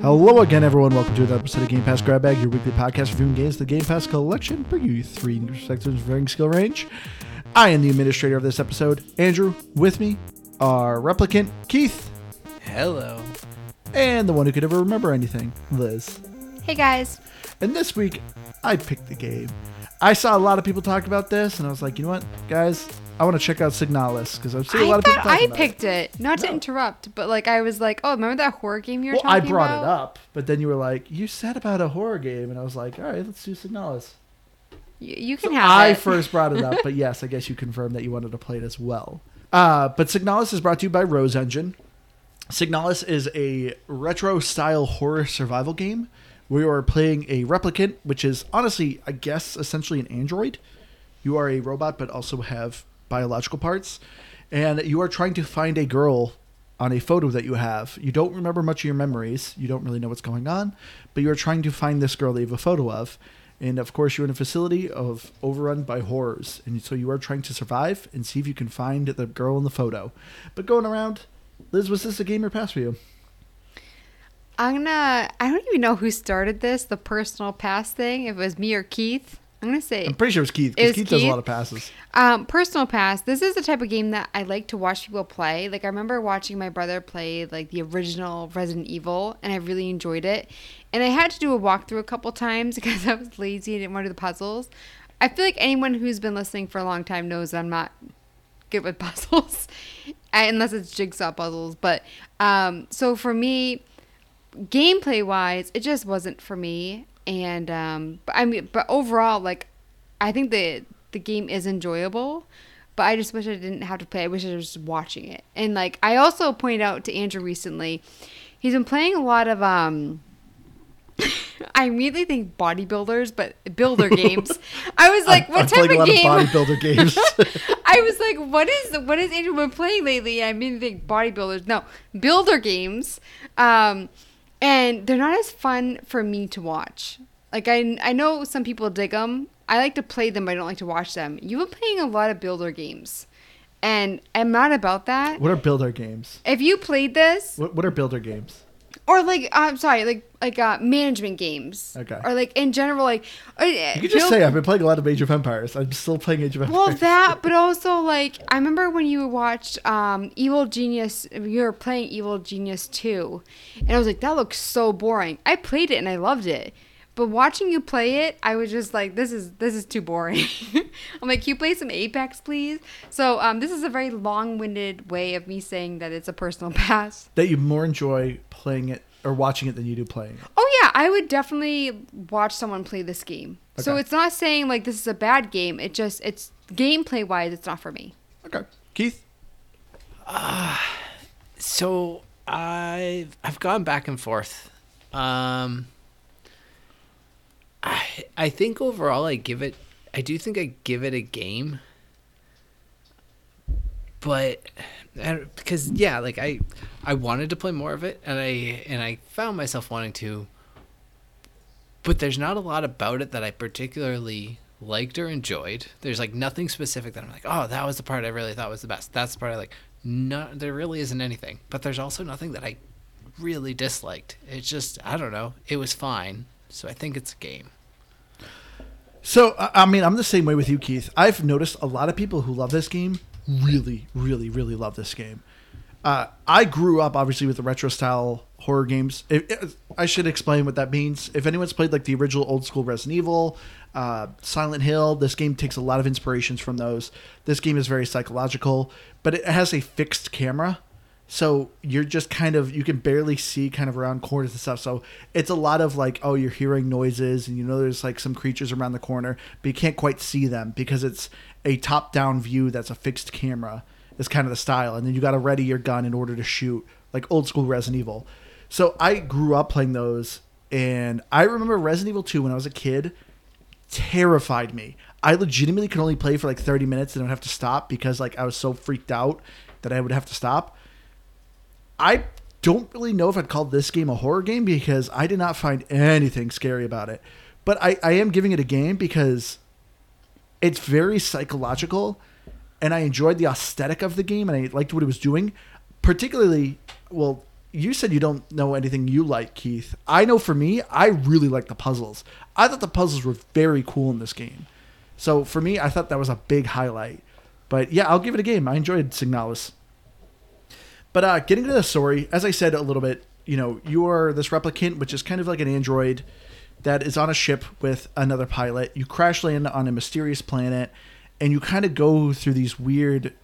Hello again, everyone. Welcome to another episode of Game Pass Grab Bag, your weekly podcast reviewing games. The Game Pass collection, bring you three new perspectives of varying skill range. I am the administrator of this episode, Andrew. With me, our replicant, Keith, Hello. and the one who could ever remember anything, Liz. Hey guys. And this week, I picked the game. I saw a lot of people talk about this, and I was like, you know what, guys, I want to check out Signalis because I've seen a I lot of people I picked it. Not to interrupt, but like I was like, oh, remember that horror game you were talking about? I brought about? it up, but then you were like, you said about a horror game, and I was like, all right, let's do Signalis. You, you can So have I it. first brought it up, but yes, I guess you confirmed that you wanted to play it as well. Uh, but Signalis is brought to you by Rose Engine. Signalis is a retro style horror survival game. We are playing a replicant, which is honestly, I guess, essentially an android. You are a robot, but also have biological parts. And you are trying to find a girl on a photo that you have. You don't remember much of your memories. You don't really know what's going on, but you are trying to find this girl that you have a photo of. And of course, you're in a facility of overrun by horrors, and so you are trying to survive and see if you can find the girl in the photo. But going around, Liz, was this a game or pass for you? I'm gonna. I don't even know who started this, the personal pass thing. If it was me or Keith, I'm gonna say I'm pretty sure it was Keith because was Keith, does a lot of passes. Um, personal pass. This is the type of game that I like to watch people play. Like I remember watching my brother play like the original Resident Evil, and I really enjoyed it. And I had to do a walkthrough a couple times because I was lazy and didn't want to do the puzzles. I feel like anyone who's been listening for a long time knows I'm not good with puzzles, unless it's jigsaw puzzles. But um, so for me, gameplay wise, it just wasn't for me. And um, but I mean, but overall, like I think the the game is enjoyable, but I just wish I didn't have to play. I wish I was just watching it. And like I also pointed out to Andrew recently, he's been playing a lot of um. I immediately think bodybuilders, but builder games. I was like, I'm- what I'm type of game? of bodybuilder games. I was like, what is what is Andrew been playing lately? I mean, think bodybuilders. No, builder games. Um, and they're not as fun for me to watch. Like I I know some people dig them. I like to play them, but I don't like to watch them. You've been playing a lot of builder games, and I'm not about that. what are builder games? If you played this, What, what are builder games? Or like I'm sorry, like like uh, management games, Okay. or like in general, like uh, You could just say I've been playing a lot of Age of Empires. I'm still playing Age of Empires. Well, that, but also like I remember when you watched um, Evil Genius, you were playing Evil Genius two, and I was like, that looks so boring. I played it and I loved it, but watching you play it, I was just like, this is this is too boring. I'm like, can you play some Apex, please? So um, this is a very long-winded way of me saying that it's a personal pass. that you more enjoy playing it or watching it than you do playing it. Oh yeah, I would definitely watch someone play this game. So it's not saying like this is a bad game. It just it's gameplay wise, it's not for me. Okay. Keith? So I've I've gone back and forth. Um, I I think overall I give it. I do think I give it a game. But because yeah, like I I wanted to play more of it, and I and I found myself wanting to. But there's not a lot about it that I particularly liked or enjoyed. There's like nothing specific that I'm like, oh, that was the part I really thought was the best. That's the part I like. No, there really isn't anything. But there's also nothing that I really disliked. It's just I don't know. It was fine. So I think it's a game. So, I mean, I'm the same way with you, Keith. I've noticed a lot of people who love this game really, really, really love this game. Uh, I grew up obviously with the retro style horror games. It, it- I should explain what that means. If anyone's played like the original old school Resident Evil, uh, Silent Hill, this game takes a lot of inspirations from those. This game is very psychological, but it has a fixed camera. So you're just kind of you can barely see kind of around corners and stuff. So it's a lot of like oh you're hearing noises and you know there's like some creatures around the corner, but you can't quite see them because it's a top down view that's a fixed camera is kind of the style. And then you got to ready your gun in order to shoot like old school Resident Evil. So I grew up playing those, and I remember Resident Evil 2 when I was a kid terrified me. I legitimately could only play for like 30 minutes and I would have to stop because like I was so freaked out that I would have to stop. I don't really know if I'd call this game a horror game because I did not find anything scary about it. But I, I am giving it a game because it's very psychological and I enjoyed the aesthetic of the game and I liked what it was doing. particularly, well, you said you don't know anything you like, Keith. I know for me, I really like the puzzles. I thought the puzzles were very cool in this game. So for me, I thought that was a big highlight. But yeah, I'll give it a game. I enjoyed Signalis. But uh, getting to the story, as I said a little bit, you know, you are this replicant, which is kind of like an android that is on a ship with another pilot. You crash land on a mysterious planet, and you kind of go through these weird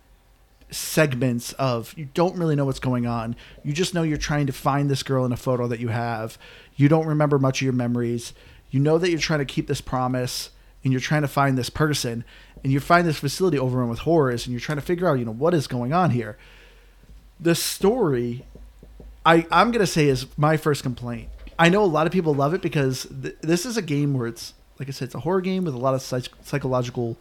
segments of you don't really know what's going on. You just know you're trying to find this girl in a photo that you have. You don't remember much of your memories. You know that you're trying to keep this promise and you're trying to find this person and you find this facility overrun with horrors and you're trying to figure out, you know, what is going on here. The story I I'm to say is my first complaint. I know a lot of people love it because th- this is a game where it's like I said it's a horror game with a lot of psych- psychological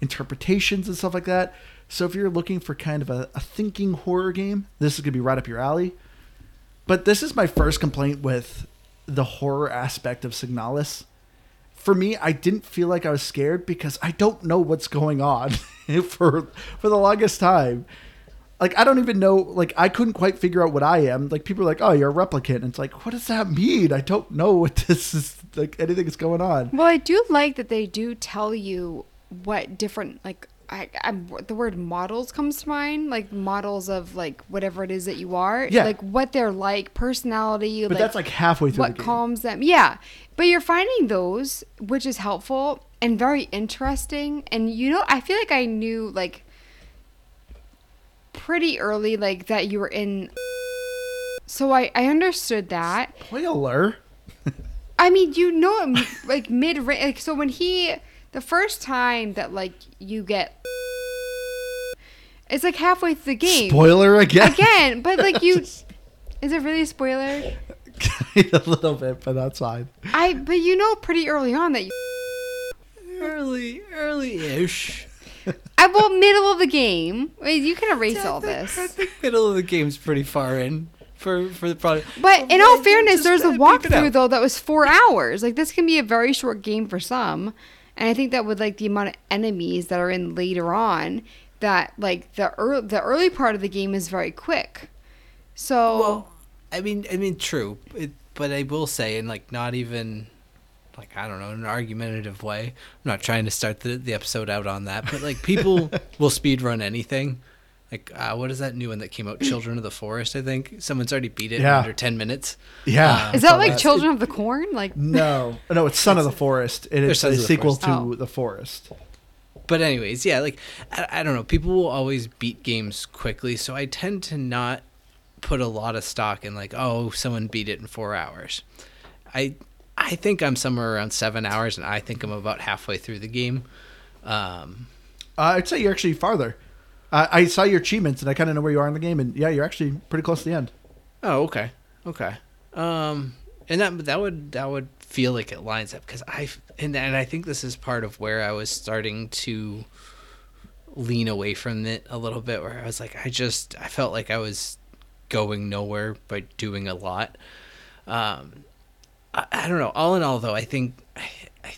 interpretations and stuff like that. So if you're looking for kind of a, a thinking horror game, this is gonna be right up your alley. But this is my first complaint with the horror aspect of Signalis. For me, I didn't feel like I was scared because I don't know what's going on for for the longest time. Like I don't even know. Like I couldn't quite figure out what I am. Like people are like, "Oh, you're a replicant." And it's like, what does that mean? I don't know what this is. Like anything is going on. Well, I do like that they do tell you what different like I, I'm, the word models comes to mind, like models of like whatever it is that you are, Yeah. like what they're like, personality, But like that's like halfway through what the game. calms them. Yeah, but you're finding those, which is helpful and very interesting. And you know, I feel like I knew like pretty early, like that you were in. So I I understood that. Spoiler. I mean, you know, it, like mid like so when he the first time that like you get, it's like halfway through the game Spoiler again. again, but like you, is it really a spoiler? a little bit, but that's fine. I but you know pretty early on that you. Early, early-ish. I well middle of the game. Wait, you can erase all this. I think middle of the game's pretty far in for for the product. But in all fairness, there's a uh, walkthrough though that was four hours. Like this can be a very short game for some, and I think that with like the amount of enemies that are in later on, that like the early the early part of the game is very quick. So Well, I mean, I mean, true, it, but I will say, in like not even like I don't know, in an argumentative way. I'm not trying to start the the episode out on that, but like people will speed run anything. Like uh, what is that new one that came out? Children of the Forest, I think. Someone's already beat it Yeah. in under ten minutes. Yeah. Uh, is I saw that like Children of the Corn? Like No, no, it's Son of the Forest, it's a of the sequel to Oh. The Forest. but anyways, yeah, like I, I don't know. People will always beat games quickly, so I tend to not put a lot of stock in like, oh, someone beat it in four hours. I I think I'm somewhere around seven hours, and I think I'm about halfway through the game. Um, Uh, I'd say you're actually farther. Uh, I saw your achievements, and I kind of know where you are in the game, and yeah, you're actually pretty close to the end. oh, okay, okay. Um, and that that would that would feel like it lines up because I and and I think this is part of where I was starting to lean away from it a little bit, where I was like, I just I felt like I was going nowhere by doing a lot. Um, I, I don't know. All in all, though, I think I, I,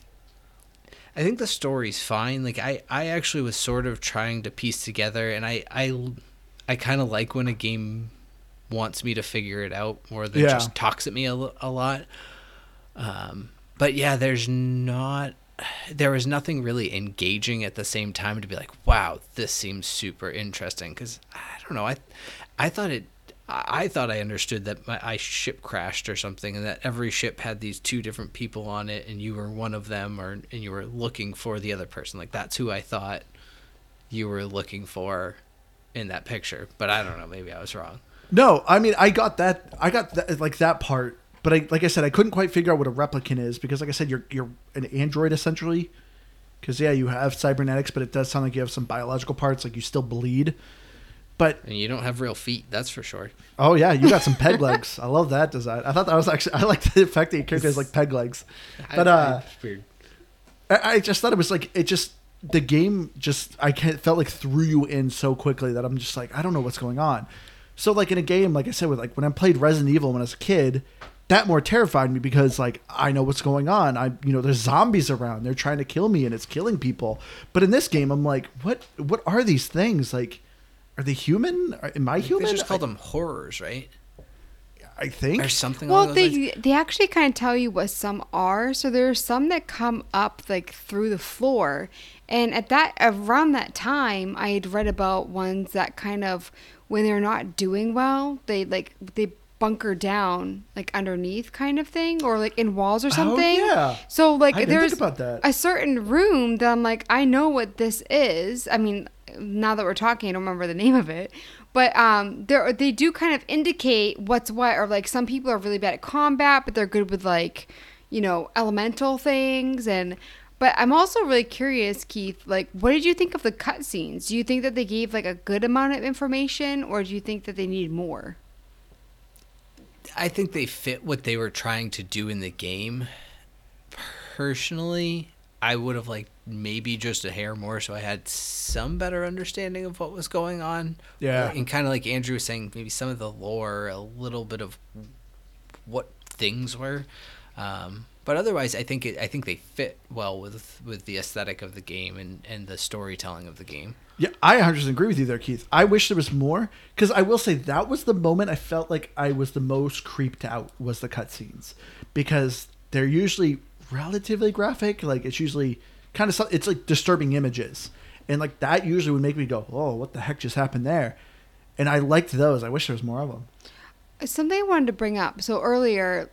I think the story's fine. Like I, I actually was sort of trying to piece together, and I, I, I kind of like when a game wants me to figure it out more than Yeah. just talks at me a, a lot. Um, but yeah, there's not. There was nothing really engaging at the same time to be like, wow, this seems super interesting. Because I don't know, I, I thought it. I thought I understood that my I ship crashed or something, and that every ship had these two different people on it, and you were one of them, or and you were looking for the other person. Like that's who I thought you were looking for in that picture. But I don't know. Maybe I was wrong. No, I mean I got that. I got that, like that part, but I like I said I couldn't quite figure out what a replicant is because like I said you're you're an android essentially. Because yeah, you have cybernetics, but it does sound like you have some biological parts, like you still bleed. But And you don't have real feet, that's for sure. oh yeah, you got some peg legs. I love that design. I thought that was actually I like the fact that your character has like peg legs. But I- uh, weird. I, I just thought it was like it just the game just I can't, felt like threw you in so quickly that I'm just like I don't know what's going on. So like in a game, like I said, with like when I played Resident Evil when I was a kid, that more terrified me because like I know what's going on. I you know there's zombies around, they're trying to kill me and it's killing people. But in this game, I'm like, what what are these things like? Are they human? Are, am I human? They just called them horrors, right? I think. Or something. Well, along those lines. they they actually kind of tell you what some are. So there are some that come up like through the floor, and at that around that time, I had read about ones that kind of when they're not doing well, they like they bunker down like underneath kind of thing or like in walls or oh, something. Oh, yeah. So like I there's about that. a certain room that I'm like I know what this is. I mean, now that we're talking, I don't remember the name of it. But um, there they do kind of indicate what's what, or like some people are really bad at combat, but they're good with like, you know, elemental things. And but I'm also really curious, Keith. Like, what did you think of the cutscenes? Do you think that they gave like a good amount of information, or do you think that they need more? I think they fit what they were trying to do in the game. Personally, I would have liked maybe just a hair more so I had some better understanding of what was going on. Yeah. And kind of like Andrew was saying, maybe some of the lore, a little bit of what things were. Um, but otherwise, I think it, I think they fit well with with the aesthetic of the game and, and the storytelling of the game. Yeah, I 100% agree with you there, Keith. I wish there was more because I will say that was the moment I felt like I was the most creeped out was the cutscenes because they're usually relatively graphic. Like it's usually kind of it's like disturbing images, and like that usually would make me go, "Oh, what the heck just happened there?" And I liked those. I wish there was more of them. Uh, something I wanted to bring up. So earlier,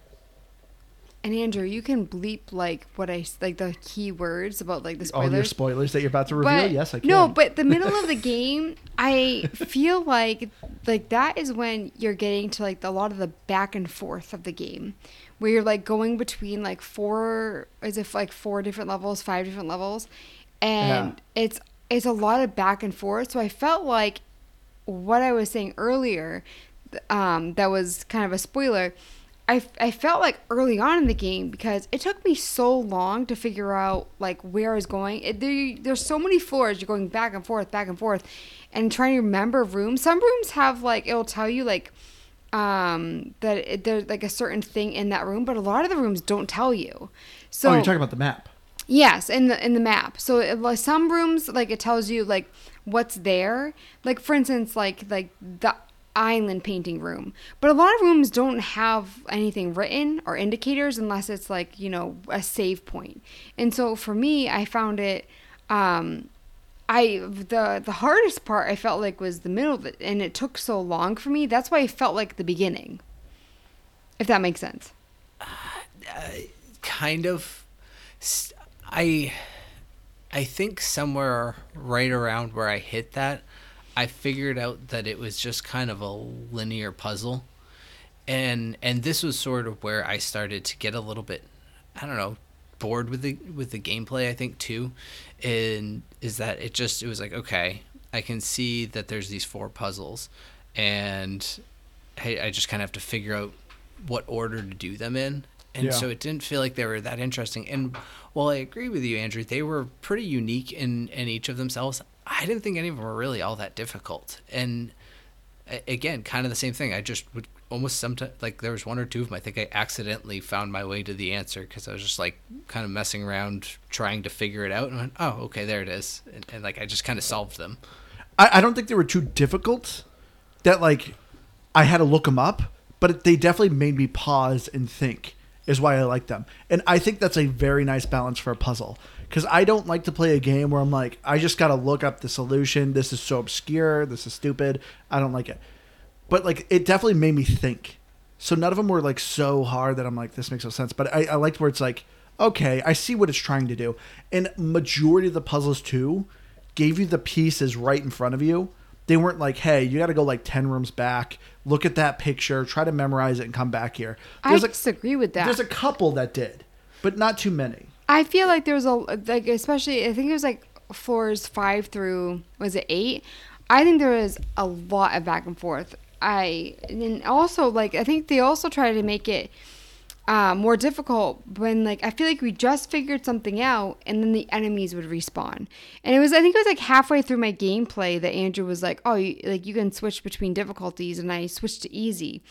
and Andrew, you can bleep like what I like the key words about like the spoilers. All your spoilers. that you're about to reveal. But yes, I can. no, but the middle of the game, I feel like like that is when you're getting to like a lot of the back and forth of the game, where you're like going between like four, is it like four different levels, five different levels, and it's it's a lot of back and forth. So I felt like what I was saying earlier, um, that was kind of a spoiler. I, I felt like early on in the game because it took me so long to figure out like where I was going. It, there, there's so many floors. You're going back and forth, back and forth, and trying to remember rooms. Some rooms have like it'll tell you like um that it, there's like a certain thing in that room, but a lot of the rooms don't tell you. So oh, you're talking about the map. Yes, in the in the map. So it, like some rooms, like it tells you like what's there. Like for instance, like like the island painting room. But a lot of rooms don't have anything written or indicators unless it's like you know a save point. And so for me, I found it. Um, I the the hardest part I felt like was the middle of it, and it took so long for me. That's why I felt like the beginning. If that makes sense. Uh, kind of I I think somewhere right around where i hit that i figured out that it was just kind of a linear puzzle and and this was sort of where i started to get a little bit i don't know bored with the with the gameplay i think too and is that it just it was like okay i can see that there's these four puzzles and hey i just kind of have to figure out what order to do them in. And Yeah. so it didn't feel like they were that interesting. And while i agree with you andrew they were pretty unique in in each of themselves. I didn't think any of them were really all that difficult. And again kind of the same thing i just would almost sometimes like there was one or two of them i think i accidentally found my way to the answer because i was just like kind of messing around trying to figure it out and went oh okay there it is and, and like i just kind of solved them I, I don't think they were too difficult. That like I had to look them up, but they definitely made me pause and think. Is why I like them, and I think that's a very nice balance for a puzzle. Because I don't like to play a game where I'm like, I just got to look up the solution. This is so obscure. This is stupid. I don't like it. But like, it definitely made me think. So none of them were like so hard that I'm like, this makes no sense. But I, I liked where it's like, okay, I see what it's trying to do. And majority of the puzzles too gave you the pieces right in front of you. They weren't like, hey, you got to go like 10 rooms back, look at that picture, try to memorize it, and come back here. I There's a, disagree with that. there's a couple that did, but not too many. I feel like there was a like especially I think it was like floors five through was it eight? I think there was a lot of back and forth. I and also like I think they also try to make it uh, more difficult when like I feel like we just figured something out and then the enemies would respawn. And it was I think it was like halfway through my gameplay that Andrew was like, "Oh, you, like you can switch between difficulties," and I switched to easy.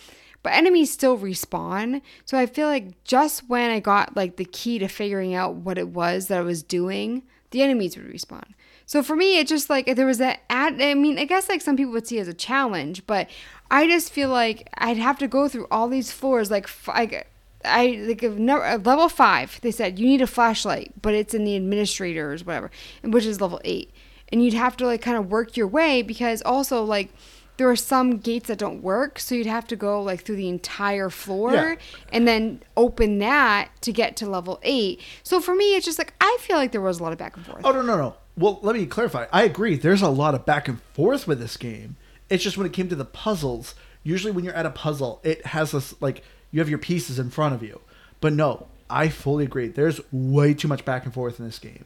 But enemies still respawn. So I feel like just when I got like the key to figuring out what it was that I was doing, the enemies would respawn. So for me, it's just like there was that. Ad, I mean, I guess like some people would see it as a challenge, but I just feel like I'd have to go through all these floors. Like I, I like uh, level five. They said you need a flashlight, but it's in the administrators, whatever, which is level eight, and you'd have to like kind of work your way because also like there are some gates that don't work, so you'd have to go like through the entire floor Yeah. and then open that to get to level eight. So for me, it's just like I feel like there was a lot of back and forth. Oh no no no. Well, let me clarify. I agree. There's a lot of back and forth with this game. It's just when it came to the puzzles. Usually, when you're at a puzzle, it has this like you have your pieces in front of you. But no, I fully agree. There's way too much back and forth in this game,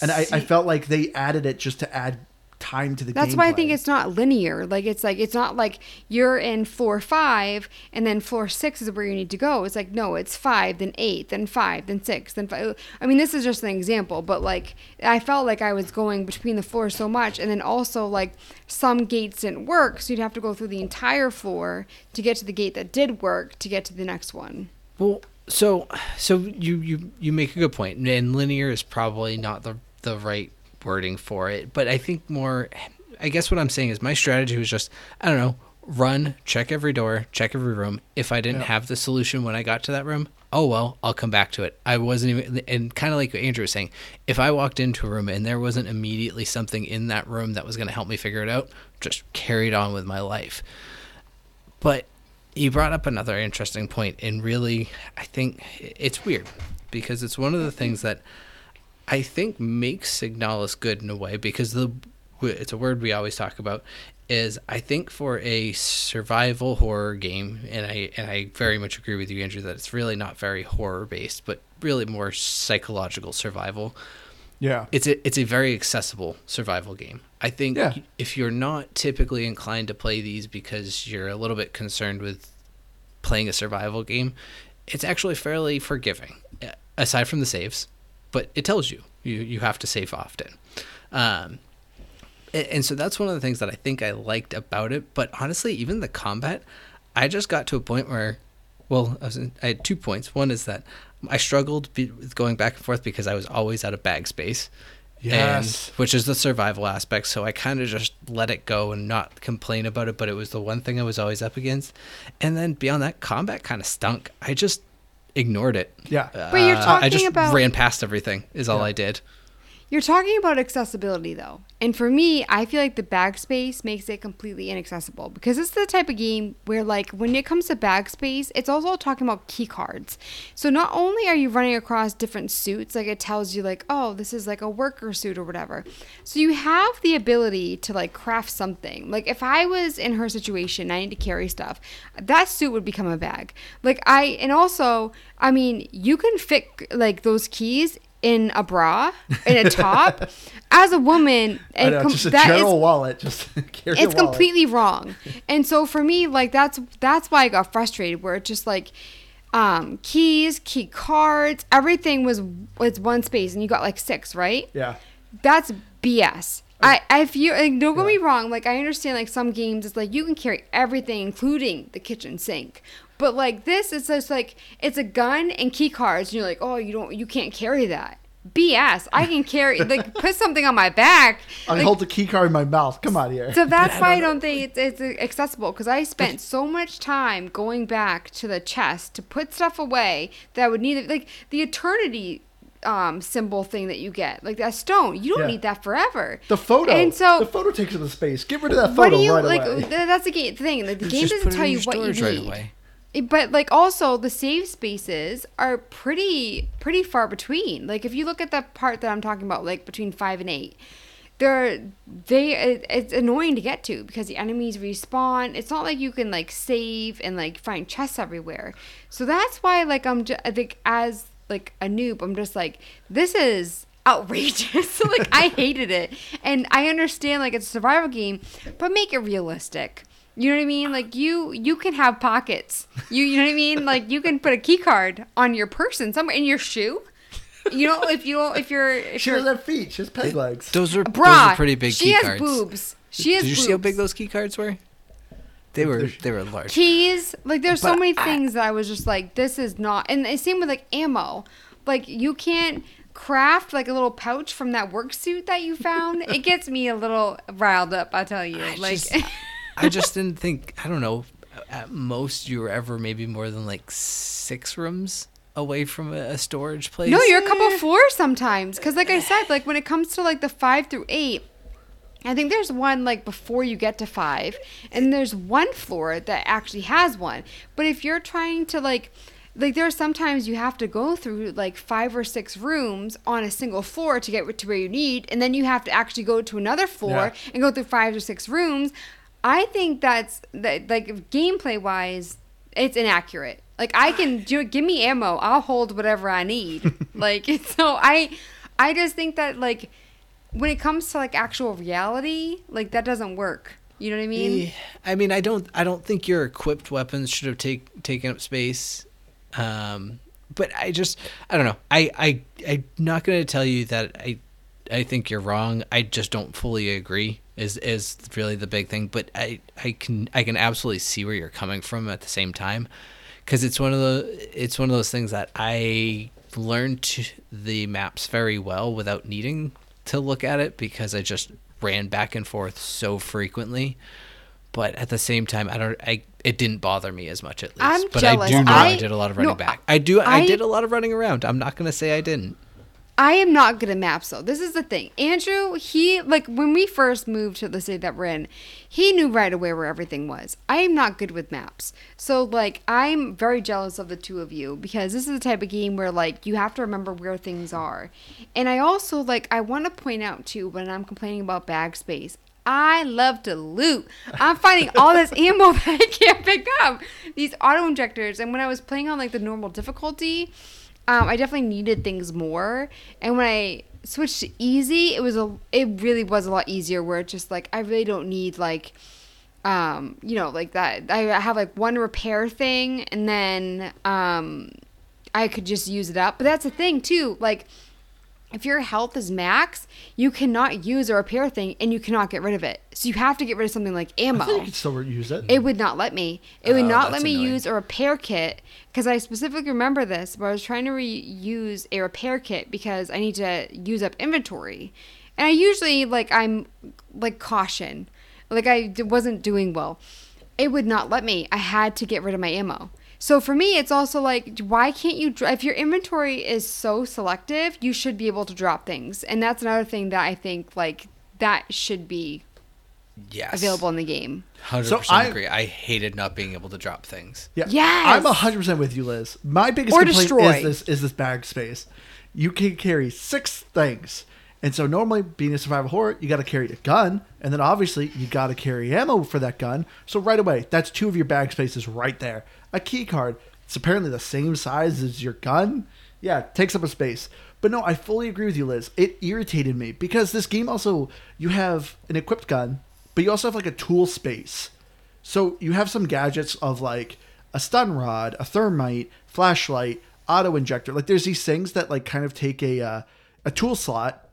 and I, I felt like they added it just to add time to the. That's why I think it's not linear. Like it's like it's not like you're in floor five and then floor six is where you need to go. It's like no, it's five, then eight, then five, then six, then five. I mean, this is just an example, but like I felt like I was going between the floors so much, and then also like some gates didn't work, so you'd have to go through the entire floor to get to the gate that did work to get to the next one. Well, so so you you you make a good point, and linear is probably not the the right wording for it. But I think more, I guess what I'm saying is my strategy was just I don't know, run, check every door, check every room. If I didn't Yeah. have the solution when I got to that room, oh well, I'll come back to it. I wasn't even, and kind of like what Andrew was saying, if I walked into a room and there wasn't immediately something in that room that was going to help me figure it out, just carried on with my life. But you brought up another interesting point, and really, I think it's weird because it's one of the things that I think makes Signalis good in a way because the it's a word we always talk about is I think for a survival horror game and I and I very much agree with you Andrew that it's really not very horror based but really more psychological survival yeah. it's a it's a very accessible survival game. I think Yeah. if you're not typically inclined to play these because you're a little bit concerned with playing a survival game, it's actually fairly forgiving. Aside from the saves, but it tells you you you have to save often. Um, a- and so that's one of the things that I think I liked about it. But honestly, even the combat, I just got to a point where, well, I, was in, I had two points. One is that I struggled be, with going back and forth because I was always out of bag space. Yes. And, which is the survival aspect. So I kind of just let it go and not complain about it. But it was the one thing I was always up against. And then beyond that, combat kind of stunk. I just ignored it. Yeah. But you're Uh, I just about- ran past everything. Is all Yeah. I did. You're talking about accessibility though. And for me, I feel like the bag space makes it completely inaccessible because it's the type of game where like when it comes to bag space, it's also talking about key cards. So not only are you running across different suits, like it tells you like, "Oh, this is like a worker suit or whatever." So you have the ability to like craft something. Like if I was in her situation, I need to carry stuff. That suit would become a bag. Like I and also, I mean, you can fit like those keys in a bra, in a top. As a woman, and know, com- just a that is- general wallet. Just carry it's completely wrong. And so for me, like that's that's why I got frustrated. Where it's just like um, keys, key cards, everything was was one space, and you got like six, right? Yeah. That's BS. I, I feel like don't get me wrong. Like I understand like some games it's like you can carry everything, including the kitchen sink. But like this, it's just like it's a gun and key cards, and you're like, oh, you don't, you can't carry that. BS. I can carry like put something on my back. I like, hold the key card in my mouth. Come on here. so that's why I don't think it's, it's accessible because I spent so much time going back to the chest to put stuff away that I would need like the eternity um, symbol thing that you get, like that stone. You don't Yeah. need that forever. The photo. And so the photo takes up the space. Get rid of that photo what do you right like? away. th- That's the ga- thing. Like the game doesn't tell you what you storage right need. away. It- But like also the save spaces are pretty pretty far between. Like if you look at the part that I'm talking about, like between five and eight, they're they it's annoying to get to because the enemies respawn. It's not like you can like save and like find chests everywhere. So that's why like I'm just I think as like a noob, I'm just like this is outrageous. like I hated it, and I understand like it's a survival game, but make it realistic. You know what I mean? Like you you can have pockets. You you know what I mean? Like you can put a key card on your person somewhere in your shoe. You know if you don't if you're if she you're doesn't have feet. She has peg legs. Those are those Brah, are pretty big she key has cards. boobs. She has boobs. Did you boobs. see how big those key cards were? They were They're- were large. keys? Like there's so But many I- things that I was just like, this is not. And the same with like ammo. Like you can't craft like a little pouch from that work suit that you found, it gets me a little riled up. I tell you, I like. just, I just didn't think. I don't know. At most, you were ever maybe more than like six rooms away from a, a storage place. No, you're a couple eh. floors sometimes. Because, like I said, like when it comes to like the five through eight, I think there's one like before you get to five, and there's one floor that actually has one. But if you're trying to like, like there are sometimes you have to go through like five or six rooms on a single floor to get to where you need, and then you have to actually go to another floor Yeah. and go through five or six rooms. I think that's that like gameplay wise, it's inaccurate. Like I can do it, give me ammo, I'll hold whatever I need. like so I I just think that like when it comes to like actual reality, like that doesn't work. You know what I mean? Eh, I mean, I don't. I don't think your equipped weapons should have take, taken up space. Um, but I just, I don't know. I, I, I'm not going to tell you that I, I think you're wrong. I just don't fully agree. Is is really the big thing. But I, I can, I can absolutely see where you're coming from at the same time, because it's one of the, it's one of those things that I learned the maps very well without needing to look at it because I just ran back and forth so frequently but at the same time, I don't. I it didn't bother me as much at least. I'm but I jealous. do know I, I- did a lot of running no, back. I do. I, I- did a lot of running around. I'm not gonna say I didn't. I am not good at maps though. This is the thing. Andrew, he like when we first moved to the city that we're in, he knew right away where everything was. I am not good with maps. So like I'm very jealous of the two of you because this is the type of game where like you have to remember where things are. And I also like I want to point out too when I'm complaining about bag space. I love to loot. I'm finding all this ammo that I can't pick up. These auto injectors. And when I was playing on like the normal difficulty, um, I definitely needed things more. And when I switched to easy, it was a it really was a lot easier. Where it's just like I really don't need like, um, you know, like that. I have like one repair thing, and then um, I could just use it up. But that's the thing too, like. If your health is max, you cannot use a repair thing and you cannot get rid of it. So you have to get rid of something like ammo. I think you can still use it. It would not let me. It would Oh, not let me annoying. use a repair kit because I specifically remember this. But I was trying to reuse a repair kit because I need to use up inventory, and I usually like I'm like caution, like I wasn't doing well. It would not let me. I had to get rid of my ammo. So for me, it's also like, why can't you? If your inventory is so selective, you should be able to drop things, and that's another thing that I think like that should be Yes. available in the game. Hundred So I- agree. I hated not being able to drop things. Yeah. Yes! I'm hundred percent with you, Liz. My biggest Or complaint destroy. is this is this bag space. You can carry six things. And so normally being a survival horror, you gotta carry a gun, and then obviously you gotta carry ammo for that gun. So right away, that's two of your bag spaces right there. A key card. It's apparently the same size as your gun. Yeah, takes up a space. But no, I fully agree with you, Liz. It irritated me because this game also you have an equipped gun, but you also have like a tool space. So you have some gadgets of like a stun rod, a thermite, flashlight, auto injector. Like there's these things that like kind of take a uh, a tool slot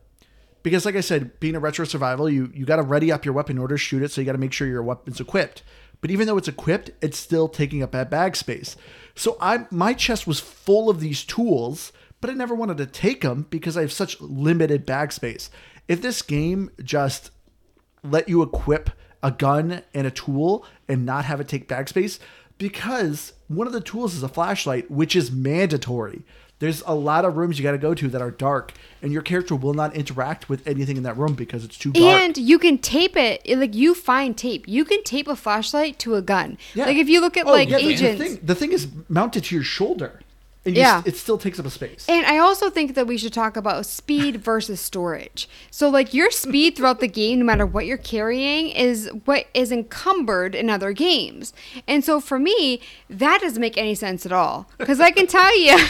because like I said, being a retro survival, you you got to ready up your weapon in order to shoot it. So you got to make sure your weapon's equipped. But even though it's equipped, it's still taking up that bag space. So I my chest was full of these tools, but I never wanted to take them because I have such limited bag space. If this game just let you equip a gun and a tool and not have it take bag space because one of the tools is a flashlight, which is mandatory. There's a lot of rooms you got to go to that are dark, and your character will not interact with anything in that room because it's too dark. And you can tape it like you find tape. You can tape a flashlight to a gun. Yeah. Like if you look at Oh, like yeah, the- agents. The thing, the thing is mounted to your shoulder, and Yeah. s- it still takes up a space. And I also think that we should talk about speed versus storage. So, like, your speed throughout the game, no matter what you're carrying, is what is encumbered in other games. And so, for me, that doesn't make any sense at all. Because I can tell you,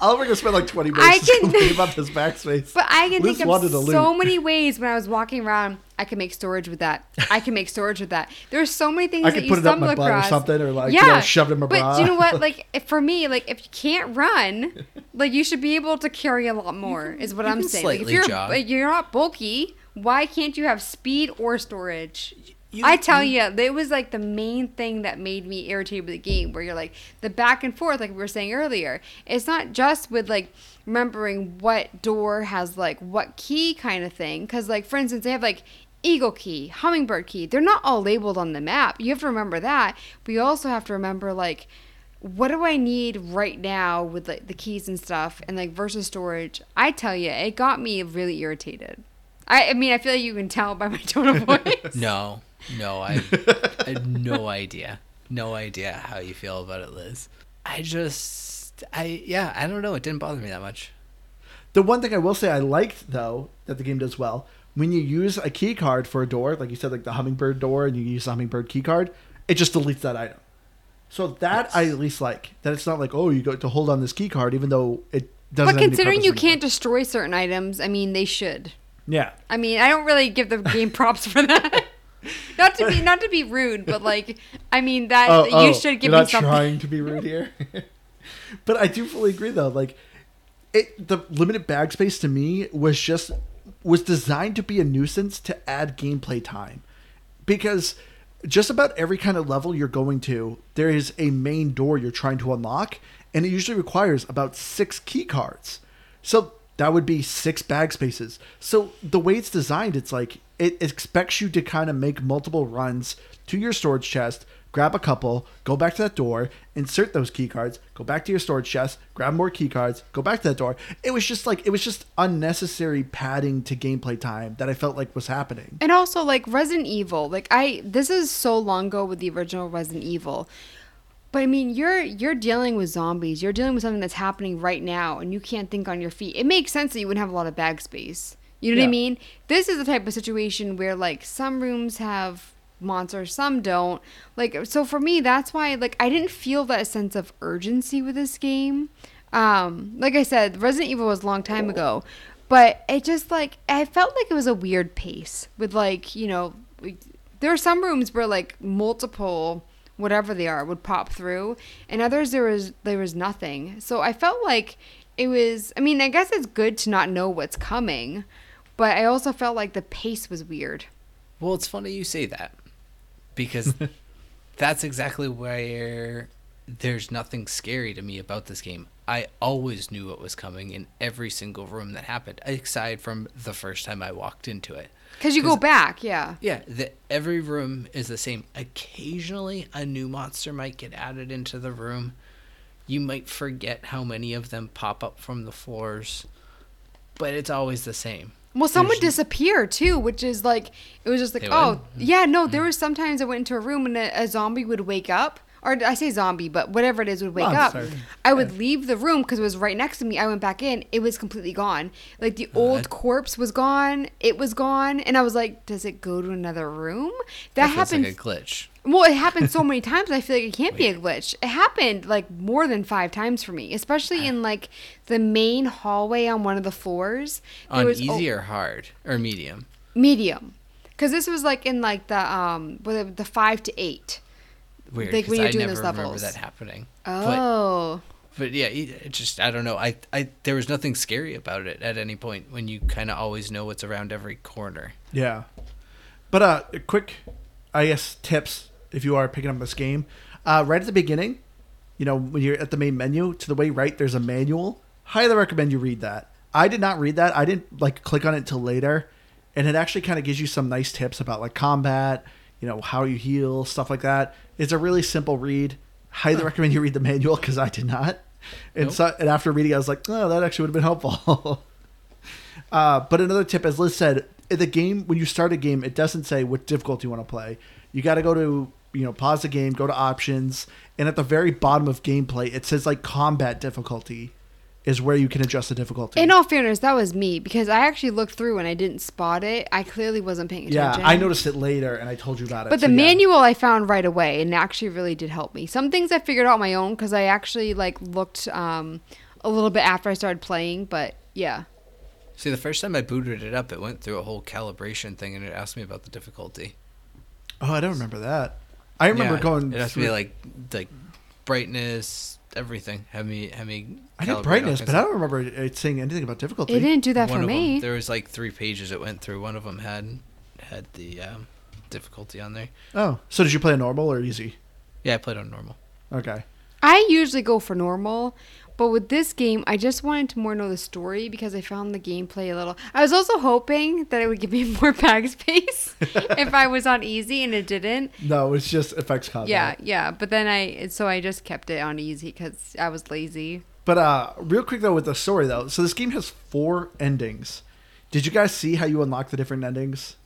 Oliver gonna spend like 20 I minutes just can- complaining about this backspace. but I can Liz think wanted of so many ways when I was walking around. I can make storage with that. I can make storage with that. There's so many things I that could you put it up stumble my butt or something, or, like, you know, shove it in my but bra. do you know what? Like if, for me, like if you can't run, like you should be able to carry a lot more. is what I'm saying. Like, if you're jog. you're not bulky, why can't you have speed or storage? You- I tell you, it was like the main thing that made me irritated with the game, where you're like the back and forth, like we were saying earlier. It's not just with like remembering what door has like what key kind of thing, because like for instance, they have like eagle key, hummingbird key. They're not all labeled on the map. You have to remember that, but you also have to remember like what do I need right now with like the keys and stuff, and like versus storage. I tell you, it got me really irritated. I, I mean, I feel like you can tell by my tone of voice. No, no, I, I had no idea, no idea how you feel about it, Liz. I just, I yeah, I don't know. It didn't bother me that much. The one thing I will say I liked though that the game does well when you use a key card for a door, like you said, like the hummingbird door, and you use the hummingbird key card, it just deletes that item. So that Yes. I at least like that it's not like oh you got to hold on this key card even though it doesn't. But have considering purpose you can't destroy certain items, I mean, they should. yeah. I mean, I don't really give the game props for that. Not to be not to be rude, but like, I mean that Oh, you oh, should give you're me not something. trying to be rude here. but I do fully agree though. Like it, the limited bag space to me was just was designed to be a nuisance to add gameplay time because just about every kind of level you're going to, there is a main door you're trying to unlock, and it usually requires about six key cards. So that would be six bag spaces. So the way it's designed, it's like it expects you to kind of make multiple runs to your storage chest, grab a couple, go back to that door, insert those key cards, go back to your storage chest, grab more key cards, go back to that door. It was just like it was just unnecessary padding to gameplay time that I felt like was happening. And also like Resident Evil, like I this is so long ago with the original Resident Evil. But I mean, you're you're dealing with zombies. You're dealing with something that's happening right now and you can't think on your feet. It makes sense that you wouldn't have a lot of bag space. You know what I mean? This is the type of situation where like some rooms have monsters, some don't. Like so for me, that's why like I didn't feel that sense of urgency with this game. Um, like I said, Resident Evil was a long time ago, but it just like I felt like it was a weird pace with like you know there are some rooms where like multiple whatever they are would pop through, and others there was there was nothing. So I felt like it was. I mean, I guess it's good to not know what's coming, but I also felt like the pace was weird. Well, it's funny you say that because that's exactly where there's nothing scary to me about this game. I always knew what was coming in every single room that happened, aside from the first time I walked into it. Cause you go back, yeah. Yeah, the, every room is the same. Occasionally, a new monster might get added into the room. You might forget how many of them pop up from the floors, but it's always the same. Well, some would disappear too, which is like it was just like, They oh, would? Mm. yeah, no. There was sometimes I went into a room and a, a zombie would wake up, or I say zombie, but whatever it is would wake up. I would leave the room because it was right next to me. I went back in, it was completely gone. Like the old that- corpse was gone, it was gone, and I was like, does it go to another room? That, feels happened. like a glitch. Well, it happened so many times. I feel like it can't be a glitch. It happened like more than five times for me, especially in like the main hallway on one of the floors. On was- easy oh, or hard or medium. medium, because this was like in like the um the five to eight. Weird, Like, when 'cause you're I doing never those remember levels. that happening. Oh, But, but yeah, it it just I don't know. I I there was nothing scary about it at any point when you kind of always know what's around every corner. Yeah. But uh quick I guess tips if you are picking up this game. Uh right at the beginning, you know, when you're at the main menu, to the way right there's a manual. Highly recommend you read that. I did not read that. I didn't like click on it until later. And it actually kind of gives you some nice tips about like combat, you know, how you heal, stuff like that. It's a really simple read. Highly recommend you read the manual because I did not. And Nope. so and after reading, I was like, oh, that actually would have been helpful. Uh, but another tip, as Liz said, in the game when you start a game, it doesn't say what difficulty you want to play. You got to go to you know pause the game, go to options, and at the very bottom of gameplay, it says like combat difficulty is where you can adjust the difficulty. in all fairness, that was me because I actually looked through and I didn't spot it. I clearly wasn't paying attention. yeah. I noticed it later, and I told you about it. But so the yeah. manual I found right away, and actually really did help me. Some things I figured out on my own because I actually like looked um, a little bit after I started playing. But yeah, See, the first time I booted it up, it went through a whole calibration thing, and it asked me about the difficulty. Oh, I don't remember that. I remember Yeah, going. It asked through- me like like brightness, everything. Had me had me. I did all brightness, but I don't remember it saying anything about difficulty. it didn't do that one for me. them. There was like three pages it went through. One of them had had the um, difficulty on there. Oh, so did you play a normal or easy? Yeah, I played on normal. Okay. I usually go for normal, but with this game, I just wanted to more know the story because I found the gameplay a little. I was also hoping that it would give me more bag space if I was on easy, and it didn't. No, it's just effects combat. Yeah, yeah. But then I, so I just kept it on easy because I was lazy. But uh, real quick though with the story though, so this game has four endings. Did you guys see how you unlock the different endings?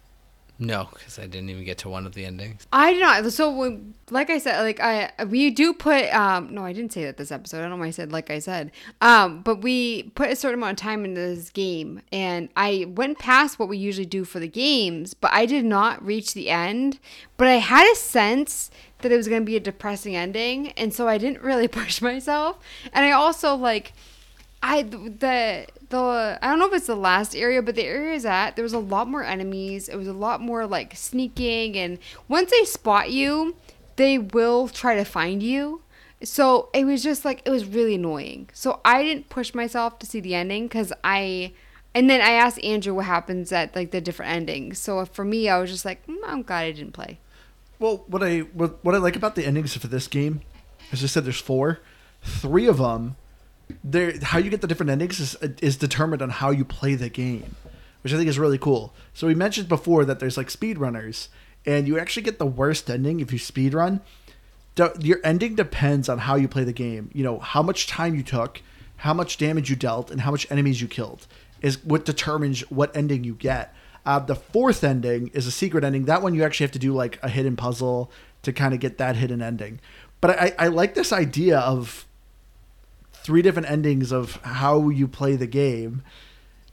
No, because I didn't even get to one of the endings. I did not. So, like I said, like I we do put. Um, no, I didn't say that this episode. I don't know why I said like I said. Um, but we put a certain amount of time into this game, and I went past what we usually do for the games, but I did not reach the end. But I had a sense that it was going to be a depressing ending, and so I didn't really push myself. And I also like. I the the I don't know if it's the last area, but the area is at there was a lot more enemies. It was a lot more like sneaking, and once they spot you, they will try to find you. So it was just like it was really annoying. So I didn't push myself to see the ending because I, and then I asked Andrew what happens at like the different endings. So for me, I was just like, mm, I'm glad I didn't play. Well, what I what, what I like about the endings for this game, as I said, there's four. Three of them, there how you get the different endings is is determined on how you play the game, which I think is really cool. So we mentioned before that there's like speedrunners, and you actually get the worst ending if you speedrun. Your ending depends on how you play the game. You know how much time you took, how much damage you dealt, and how much enemies you killed is what determines what ending you get. Uh, the fourth ending is a secret ending. That one you actually have to do like a hidden puzzle to kind of get that hidden ending. But I, I like this idea of three different endings of how you play the game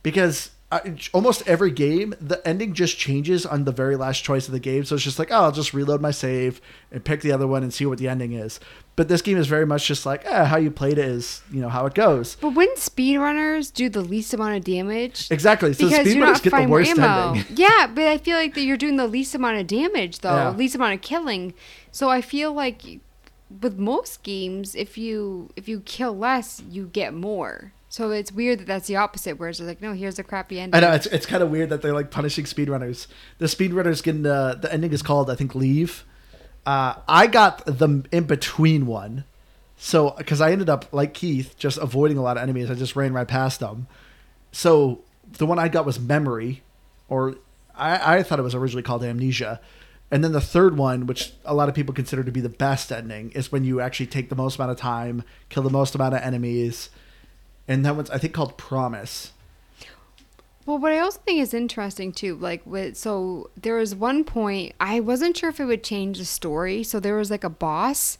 because uh, almost every game the ending just changes on the very last choice of the game so it's just like oh i'll just reload my save and pick the other one and see what the ending is but this game is very much just like eh, how you played it is you know how it goes But when speedrunners do the least amount of damage, exactly so speedrunners get the worst ammo. ending Yeah, but I feel like that you're doing the least amount of damage though, Yeah. least amount of killing. So I feel like with most games, if you if you kill less, you get more. So it's weird that that's the opposite. Whereas it's like, no, here's a crappy ending. I know it's it's kind of weird that they're like punishing speedrunners. The speedrunners getting uh, the ending is called I think leave. Uh, I got the in between one, so because I ended up like Keith just avoiding a lot of enemies. I just ran right past them. So the one I got was memory, or I, I thought it was originally called amnesia. And then the third one, which a lot of people consider to be the best ending, is when you actually take the most amount of time, kill the most amount of enemies, and that one's I think called promise. Well, what I also think is interesting too, like with so there was one point I wasn't sure if it would change the story. So there was like a boss,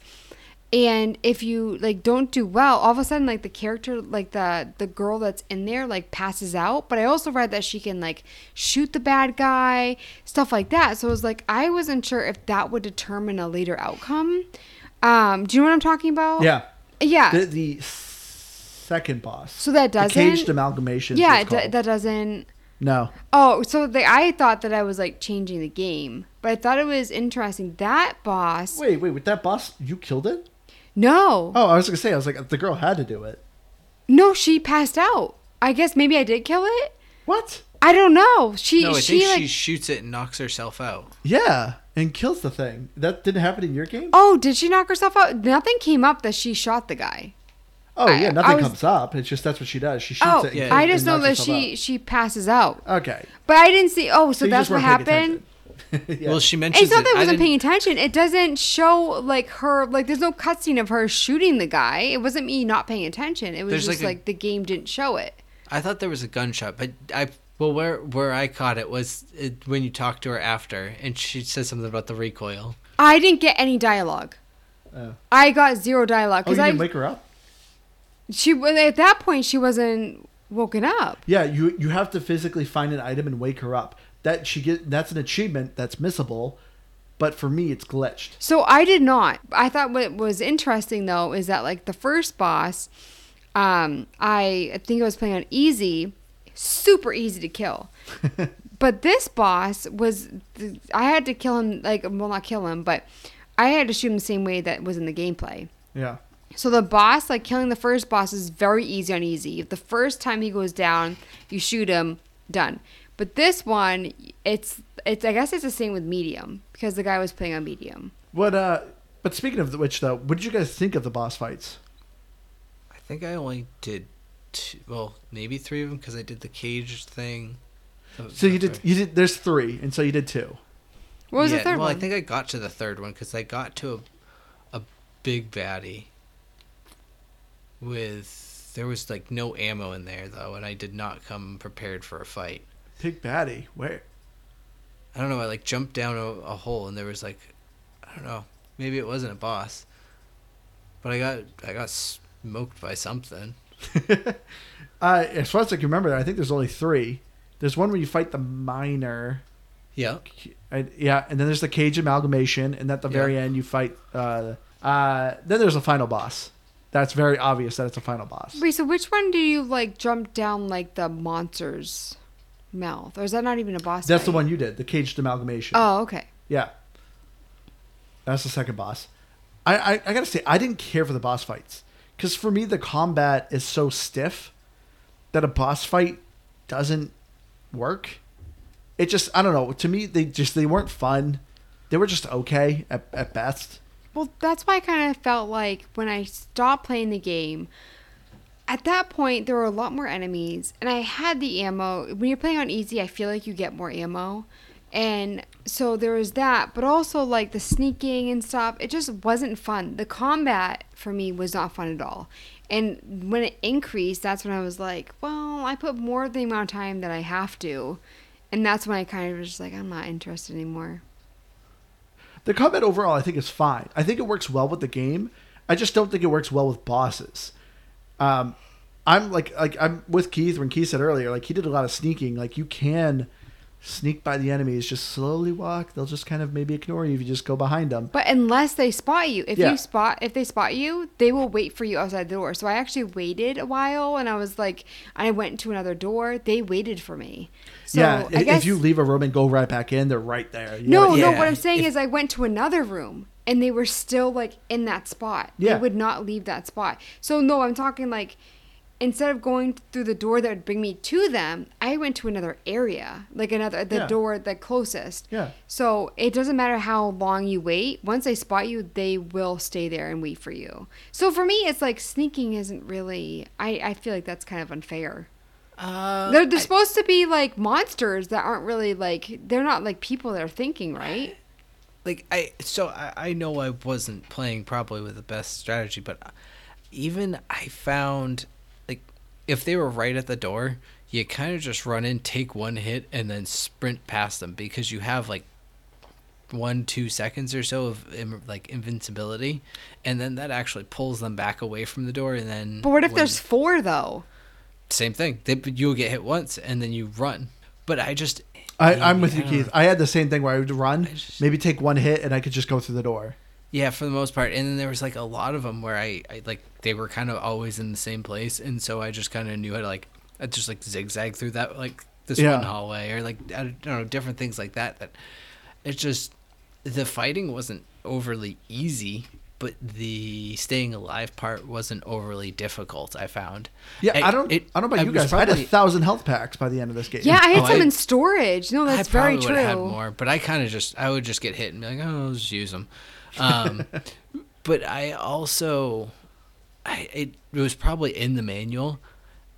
and if you like don't do well, all of a sudden like the character, like the the girl that's in there, like passes out. But I also read that she can like shoot the bad guy, stuff like that. So it was like I wasn't sure if that would determine a later outcome. Um, do you know what I'm talking about? Yeah. Yeah. The, the second boss. so that doesn't. caged amalgamation. yeah, called. that doesn't. no. Oh, so the, I thought that I was like changing the game, but I thought it was interesting. That boss, Wait, wait, with that boss, you killed it? No, Oh, I was gonna say, I was like, the girl had to do it. no, she passed out. I guess maybe I did kill it. What? I don't know. She No, I she think like she shoots it and knocks herself out. Yeah, and kills the thing. That didn't happen in your game. oh, did she knock herself out? Nothing came up that she shot the guy. Oh I- yeah, nothing was- comes up. It's just that's what she does. She shoots Oh, it. And Yeah. I just and know that herself she she passes out, out. Okay. but I didn't see. Oh, so, you that's what happened. attention. yeah. Well, she mentions It's not that I I wasn't didn't- paying attention. It doesn't show like her like there's no cutscene of her shooting the guy. It wasn't me not paying attention. It was There's just like like, the game didn't show it. I thought there was a gunshot, but I well where where I caught it was it, when you talked to her after, and she said something about the recoil. I didn't get any dialogue. Oh. I got zero dialogue Oh, you because I didn't wake her up. she at that point she wasn't woken up. Yeah, you you have to physically find an item and wake her up. That she get that's an achievement that's missable, but for me it's glitched. So I did not. I thought what was interesting though is that like the first boss, um, I, I think I was playing on easy, super easy to kill. but this boss was I had to kill him like well not kill him, but I had to shoot him the same way that was in the gameplay. Yeah. So the boss, like killing the first boss, is very easy on easy. The first time he goes down, you shoot him, done. But this one, it's it's I guess it's the same with medium because the guy was playing on medium. What? Uh, but speaking of which, though, what did you guys think of the boss fights? I think I only did two, well, maybe three of them because I did the cage thing. So you did. You did. There's three, and so you did two. What was yeah, the third well, one? I think I got to the third one because I got to a, a big baddie with there was like no ammo in there though, and I did not come prepared for a fight. Big baddie. Where? I don't know. I like jumped down a, a hole and there was like, I don't know. Maybe it wasn't a boss, but I got I got smoked by something. uh, as far as I can remember, I think there's only three. There's one where you fight the miner. Yeah. I, yeah, and then there's the cage amalgamation, and at the very end you fight. Uh, uh, then there's a final boss. That's very obvious that it's a final boss. Wait, so which one do you like jump down like the monster's mouth, or is that not even a boss? That's the one you did, the caged amalgamation. Oh, okay. Yeah, that's the second boss. I, I, I gotta say, I didn't care for the boss fights because for me the combat is so stiff that a boss fight doesn't work. It just I don't know. To me, they just they weren't fun. They were just okay at, at best. Well, that's why I kind of felt like when I stopped playing the game, at that point there were a lot more enemies, and I had the ammo. When you're playing on easy, I feel like you get more ammo, and so there was that. But also like the sneaking and stuff, it just wasn't fun. The combat for me was not fun at all. And when it increased, that's when I was like, well, I put more of the amount of time that I have to. And that's when I kind of was just like, I'm not interested anymore. The combat overall, I think, is fine. I think it works well with the game. I just don't think it works well with bosses. Um, I'm like, like I'm with Keith when Keith said earlier, like he did a lot of sneaking. Like you can sneak by the enemies, just slowly walk. They'll just kind of maybe ignore you if you just go behind them. But unless they spot you, if Yeah. you spot if they spot you, they will wait for you outside the door. So I actually waited a while, and I was like, I went to another door. They waited for me. So yeah, I if, guess if you leave a room and go right back in, they're right there. You no, no. Yeah. What I'm saying is, I went to another room, and they were still like in that spot. Yeah. They would not leave that spot. So no, I'm talking like. Instead of going through the door that would bring me to them, I went to another area, like another the Yeah. door the closest. Yeah. So it doesn't matter how long you wait. Once they spot you, they will stay there and wait for you. So for me, it's like sneaking isn't really. I I feel like that's kind of unfair. Uh, They're they're I- supposed to be like monsters that aren't really like they're not like people that are thinking, right? Like I so I, I know I wasn't playing probably with the best strategy, but even I found like if they were right at the door, you kind of just run in, take one hit, and then sprint past them because you have like one two seconds or so of like invincibility, and then that actually pulls them back away from the door, and then. But what if when- there's four though? same thing? They, you'll get hit once, and then you run. But I just. I, I'm with you, I don't Keith. know. I had the same thing where I would run, I just- maybe take one hit, and I could just go through the door. Yeah, for the most part. And then there was like a lot of them where I, I like they were kind of always in the same place, and so I just kind of knew how to like I just like zigzag through that like this Yeah. one hallway or like I don't know different things like that. That it's just the fighting wasn't overly easy, but the staying alive part wasn't overly difficult. I found. Yeah, I, I- don't. it- I don't know about I you was guys. I had a thousand health packs by the end of this game. Yeah, I had Oh, some I- in storage. No, that's I very probably true. would have had more, but I kind of just I would just get hit and be like, oh, I'll just use them. Um, but I also, I it, it was probably in the manual.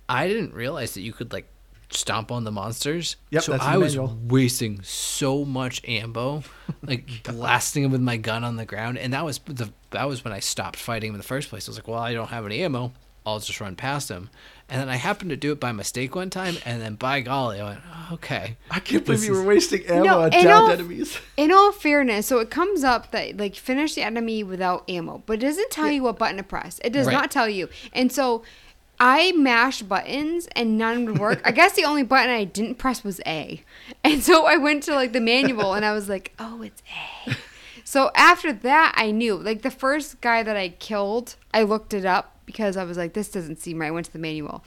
I didn't realize that you could like stomp on the monsters. Yep, so that's in I was wasting so much ammo, like blasting them with my gun on the ground, and that was the that was when I stopped fighting him in the first place. I was like, well, I don't have any ammo. I'll just run past him. And then I happened to do it by mistake one time, and then by golly, I went, oh, okay. I can't believe This you were wasting ammo No, on and downed all- enemies. In all fairness, so it comes up that like finish the enemy without ammo, but it doesn't tell you what button to press. It does Right. not tell you. And so I mashed buttons and none would work. I guess the only button I didn't press was A. And so I went to like the manual and I was like, "Oh, it's A." So after that, I knew. Like the first guy that I killed, I looked it up because I was like, "This doesn't seem right." I went to the manual.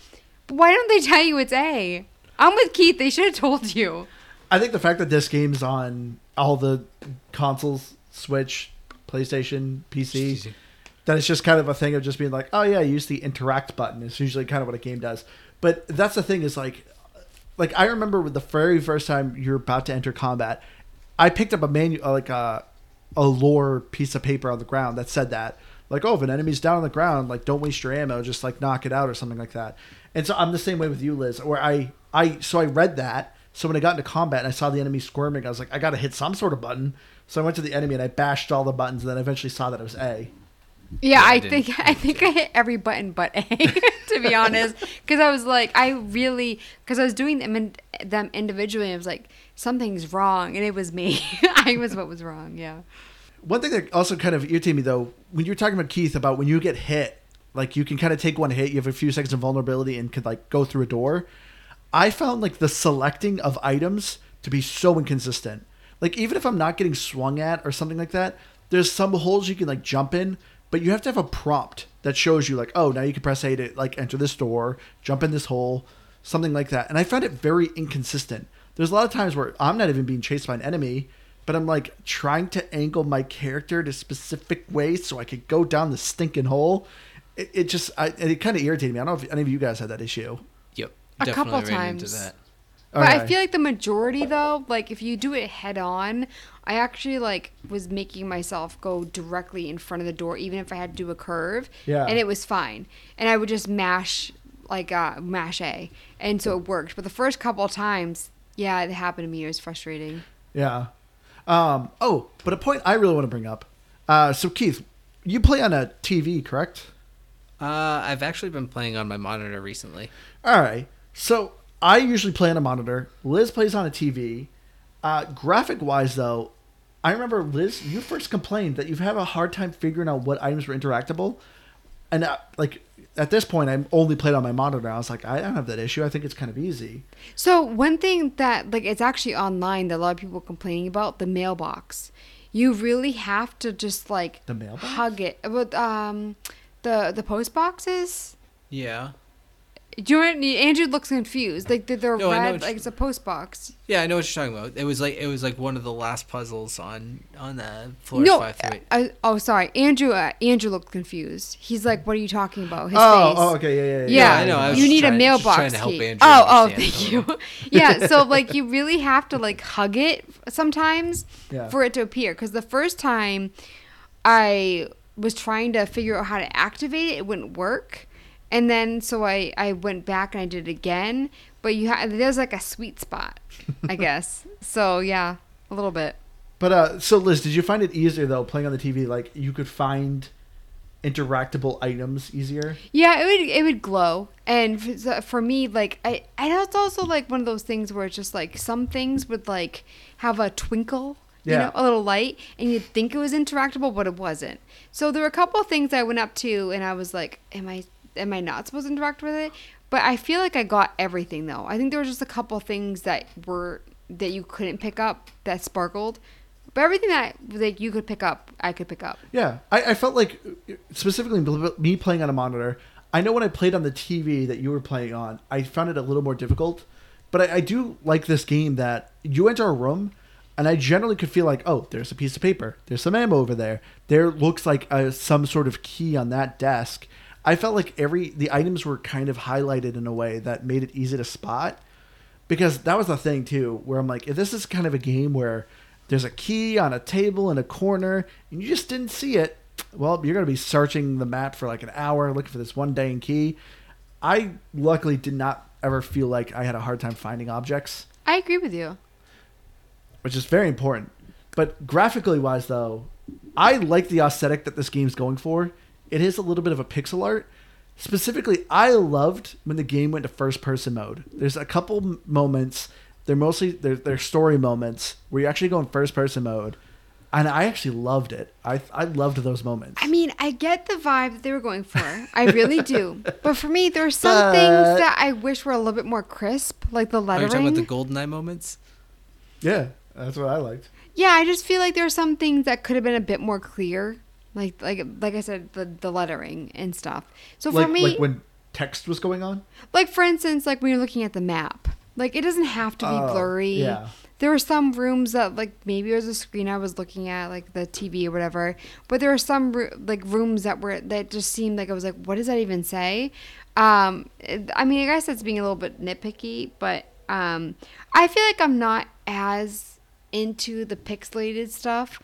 But why don't they tell you it's A? I'm with Keith. They should have told you. I think the fact that this game's on all the consoles, Switch, PlayStation, PC, That it's just kind of a thing of just being like, oh yeah, use the interact button. It's usually kind of what a game does. But that's the thing is like, like I remember with the very first time you're about to enter combat, I picked up a manu uh, like a a lore piece of paper on the ground that said that like oh if an enemy's down on the ground like don't waste your ammo just like knock it out or something like that. And so I'm the same way with you, Liz. Where I I so I read that. So when I got into combat and I saw the enemy squirming, I was like, I got to hit some sort of button. So I went to the enemy and I bashed all the buttons, and then eventually saw that it was A. Yeah, I I, think I think I hit every button but A, to be honest, because I was like, I really, because I was doing them in, them individually, I was like, something's wrong, and it was me. I was what was wrong. Yeah. One thing that also kind of irritated me though, when you were talking about Keith about when you get hit, like you can kind of take one hit, you have a few seconds of vulnerability and could like go through a door. I found like the selecting of items to be so inconsistent. Like even if I'm not getting swung at or something like that, there's some holes you can like jump in, but you have to have a prompt that shows you like, oh, now you can press A to like enter this door, jump in this hole, something like that. And I found it very inconsistent. There's a lot of times where I'm not even being chased by an enemy, but I'm like trying to angle my character to specific ways so I could go down the stinking hole. It, it just, I, it kind of irritated me. I don't know if any of you guys had that issue. Yep. A definitely couple ran into times. That. But I feel like the majority though, like if you do it head on, I actually like was making myself go directly in front of the door, even if I had to do a curve. Yeah. And it was fine. And I would just mash like uh mash A. And so it worked. But the first couple of times, yeah, it happened to me. It was frustrating. Yeah. Um, oh, but a point I really want to bring up. Uh, so Keith, you play on a TV, correct? Uh, I've actually been playing on my monitor recently. All right. So I usually play on a monitor. Liz plays on a TV. Uh, graphic wise, though, I remember Liz, you first complained that you've had a hard time figuring out what items were interactable, and uh, like at this point, I'm only played on my monitor. I was like, I don't have that issue. I think it's kind of easy. So one thing that like it's actually online that a lot of people are complaining about the mailbox. You really have to just like The mailbox? hug it. But um, the the post boxes. Yeah. Do you want, Andrew looks confused. Like they're, they're No, red, like it's a post box. Yeah, I know what you're talking about. It was like it was like one of the last puzzles on on the floor no, five through eight. uh, oh sorry, Andrew. Uh, Andrew looked confused. He's like, "What are you talking about?" His oh, face. oh, okay, yeah, yeah, yeah. Yeah, I know, I was you need trying- a mailbox trying to help Keith. Andrew oh, oh, thank you. yeah, so like you really have to like hug it sometimes Yeah. for it to appear. Because the first time I was trying to figure out how to activate it, it wouldn't work. And then so I I went back and I did it again. But you ha- there's like a sweet spot, I guess. So yeah, a little bit. But uh, so Liz, did you find it easier though playing on the TV? Like you could find interactable items easier. Yeah, it would it would glow, and for, for me, like I, and it's also like one of those things where it's just like some things would like have a twinkle, you Yeah. know, a little light, and you'd think it was interactable, but it wasn't. So there were a couple of things I went up to, and I was like, "Am I am I not supposed to interact with it?" But I feel like I got everything though. I think there was just a couple things that were that you couldn't pick up that sparkled, but everything that like you could pick up, I could pick up. Yeah, I, I felt like specifically me playing on a monitor. I know when I played on the TV that you were playing on, I found it a little more difficult. But I, I do like this game that you enter a room, and I generally could feel like, oh, there's a piece of paper, there's some ammo over there, there looks like a, some sort of key on that desk. I felt like every the items were kind of highlighted in a way that made it easy to spot. Because that was the thing too where i'm like if this is kind of a game where there's a key on a table in a corner and you just didn't see it well you're going to be searching the map for like an hour looking for this one dang key. I luckily did not ever feel like i had a hard time finding objects. I agree with you. which is very important. But graphically wise though i like the aesthetic that this game's going for it is a little bit of a pixel art specifically i loved when the game went to first person mode there's a couple moments they're mostly they're, they're story moments where you actually go in first person mode and i actually loved it i i loved those moments I mean, I get the vibe that they were going for. I really do. But for me, there are some But- things that I wish were a little bit more crisp, like the lettering. Are you talking about the GoldenEye moments? yeah that's what i liked yeah, I just feel like there are some things that could have been a bit more clear, like like like I said, the the lettering and stuff. So for like, me, like when text was going on like for instance, like when you're looking at the map, like it doesn't have to be Oh, blurry. yeah. There were some rooms that like maybe it was a screen I was looking at, like the TV or whatever. But there were some like rooms that were that just seemed like I was like, what does that even say? Um, I mean, I guess that's being a little bit nitpicky, but Um, I feel like I'm not as into the pixelated stuff.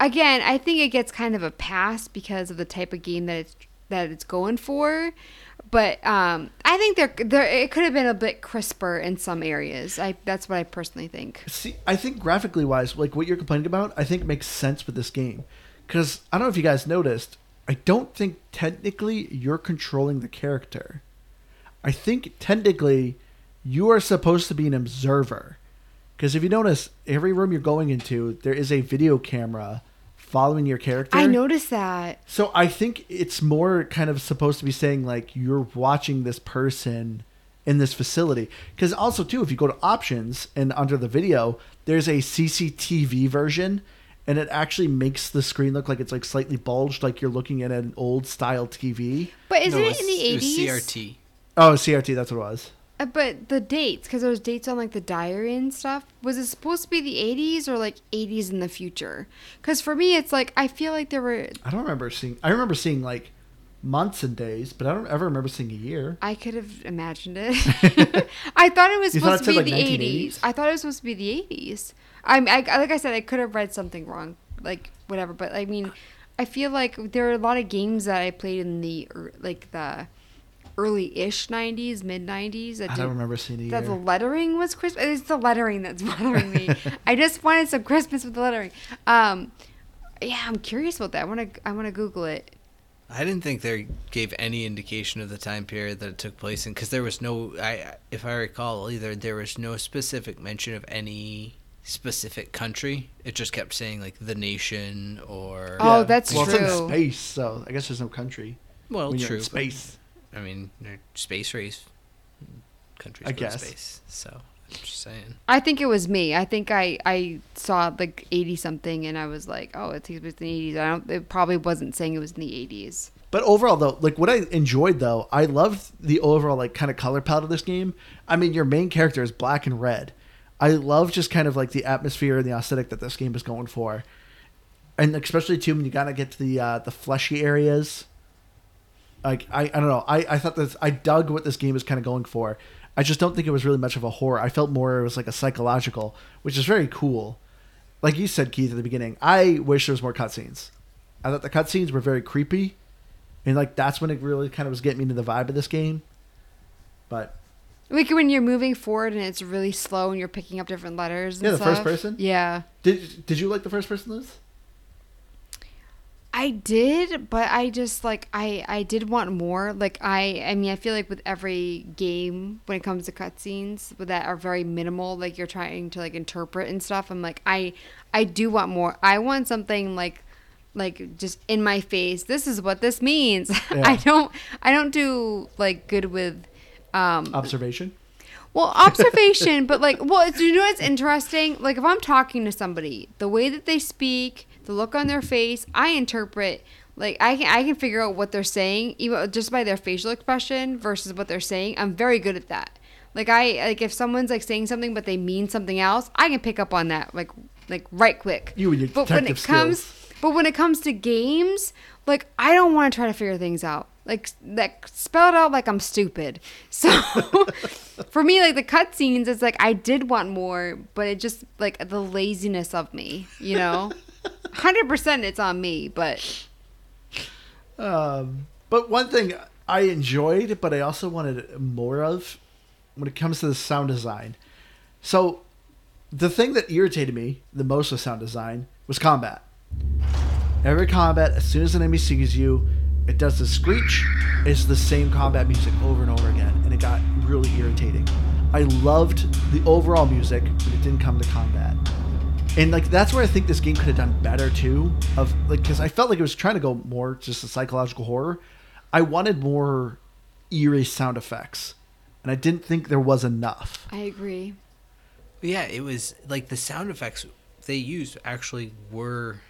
Again, I think it gets kind of a pass because of the type of game that it's that it's going for. But um, I think there, there it could have been a bit crisper in some areas. I that's what I personally think. See, I think graphically wise, like what you're complaining about, I think makes sense with this game. Because I don't know if you guys noticed, I don't think technically you're controlling the character. I think technically you are supposed to be an observer. Because if you notice, every room you're going into, there is a video camera following your character. I noticed that. So I think it's more kind of supposed to be saying like you're watching this person in this facility. Because also too, if you go to options and under the video, there's a CCTV version, and it actually makes the screen look like it's like slightly bulged, like you're looking at an old style TV. But isn't No, it in the eighties? it CRT. Oh, CRT, that's what it was. Uh, but the dates, because there was dates on like the diary and stuff. Was it supposed to be the '80s or like '80s in the future? Because for me, it's like I feel like there were. I don't remember seeing. I remember seeing like months and days, but I don't ever remember seeing a year. I could have imagined it. I thought it was You thought supposed it to be said, like, the 1980s? '80s. I thought it was supposed to be the '80s. I, I like I said, I could have read something wrong, like whatever. But I mean, I feel like there are a lot of games that I played in the ear- like the early-ish '90s, mid '90s. I don't remember seeing a that the lettering was crisp. It's the lettering that's bothering me. I just wanted some Christmas with the lettering. Um, yeah, I'm curious about that. I want to. I want to Google it. I didn't think they gave any indication of the time period that it took place in because there was no. I, if I recall, either there was no specific mention of any specific country. It just kept saying like the nation or. Oh, that's well, it's in space, so I guess there's no country well, when you're true. in but, space. I mean, space race countries I go to guess. space. So I'm just saying. I think it was me. I think I I saw like eighty something, and I was like, oh, it takes place in the eighties. I don't. It probably wasn't saying it was in the eighties. But overall, though, like what I enjoyed, though, I loved the overall like kind of color palette of this game. I mean, your main character is black and red. I love just kind of like the atmosphere and the aesthetic that this game is going for, and especially too when you gotta get to the uh, the fleshy areas. Like I, I don't know. I, I thought this. I dug what this game is kind of going for. I just don't think it was really much of a horror. I felt more it was like a psychological, which is very cool. Like you said, Keith, at the beginning, I wish there was more cutscenes. I thought the cutscenes were very creepy and like that's when it really kind of was getting me into the vibe of this game. But Like when you're moving forward and it's really slow and you're picking up different letters. And Yeah, the first person? Yeah, did did you like the first person Liz? I did, but I just like I I did want more. Like I I mean I feel like with every game when it comes to cutscenes that are very minimal, like you're trying to like interpret and stuff. I'm like I I do want more. I want something like like just in my face. This is what this means. Yeah. I don't I don't do like good with um Observation. well, observation, but like, well, you know what's interesting? Like, if I'm talking to somebody, the way that they speak, the look on their face, I interpret. Like, I can I can figure out what they're saying even just by their facial expression versus what they're saying. I'm very good at that. Like, I like if someone's like saying something but they mean something else, I can pick up on that like like right quick. You and your but when it detective comes but when it comes to games, like I don't want to try to figure things out. Like like spelled out like I'm stupid. So for me, like the cutscenes, it's like I did want more, but it just like the laziness of me, you know. Hundred percent, it's on me, but Um, but one thing I enjoyed, but I also wanted more of, when it comes to the sound design. So, the thing that irritated me the most with sound design was combat. Every combat, as soon as an enemy sees you, it does the screech. It's the same combat music over and over again, and it got really irritating. I loved the overall music, but it didn't come to combat. And like that's where I think this game could have done better too. Of like because I felt like it was trying to go more just a psychological horror. I wanted more eerie sound effects, and I didn't think there was enough. I agree. Yeah, it was like the sound effects they used actually were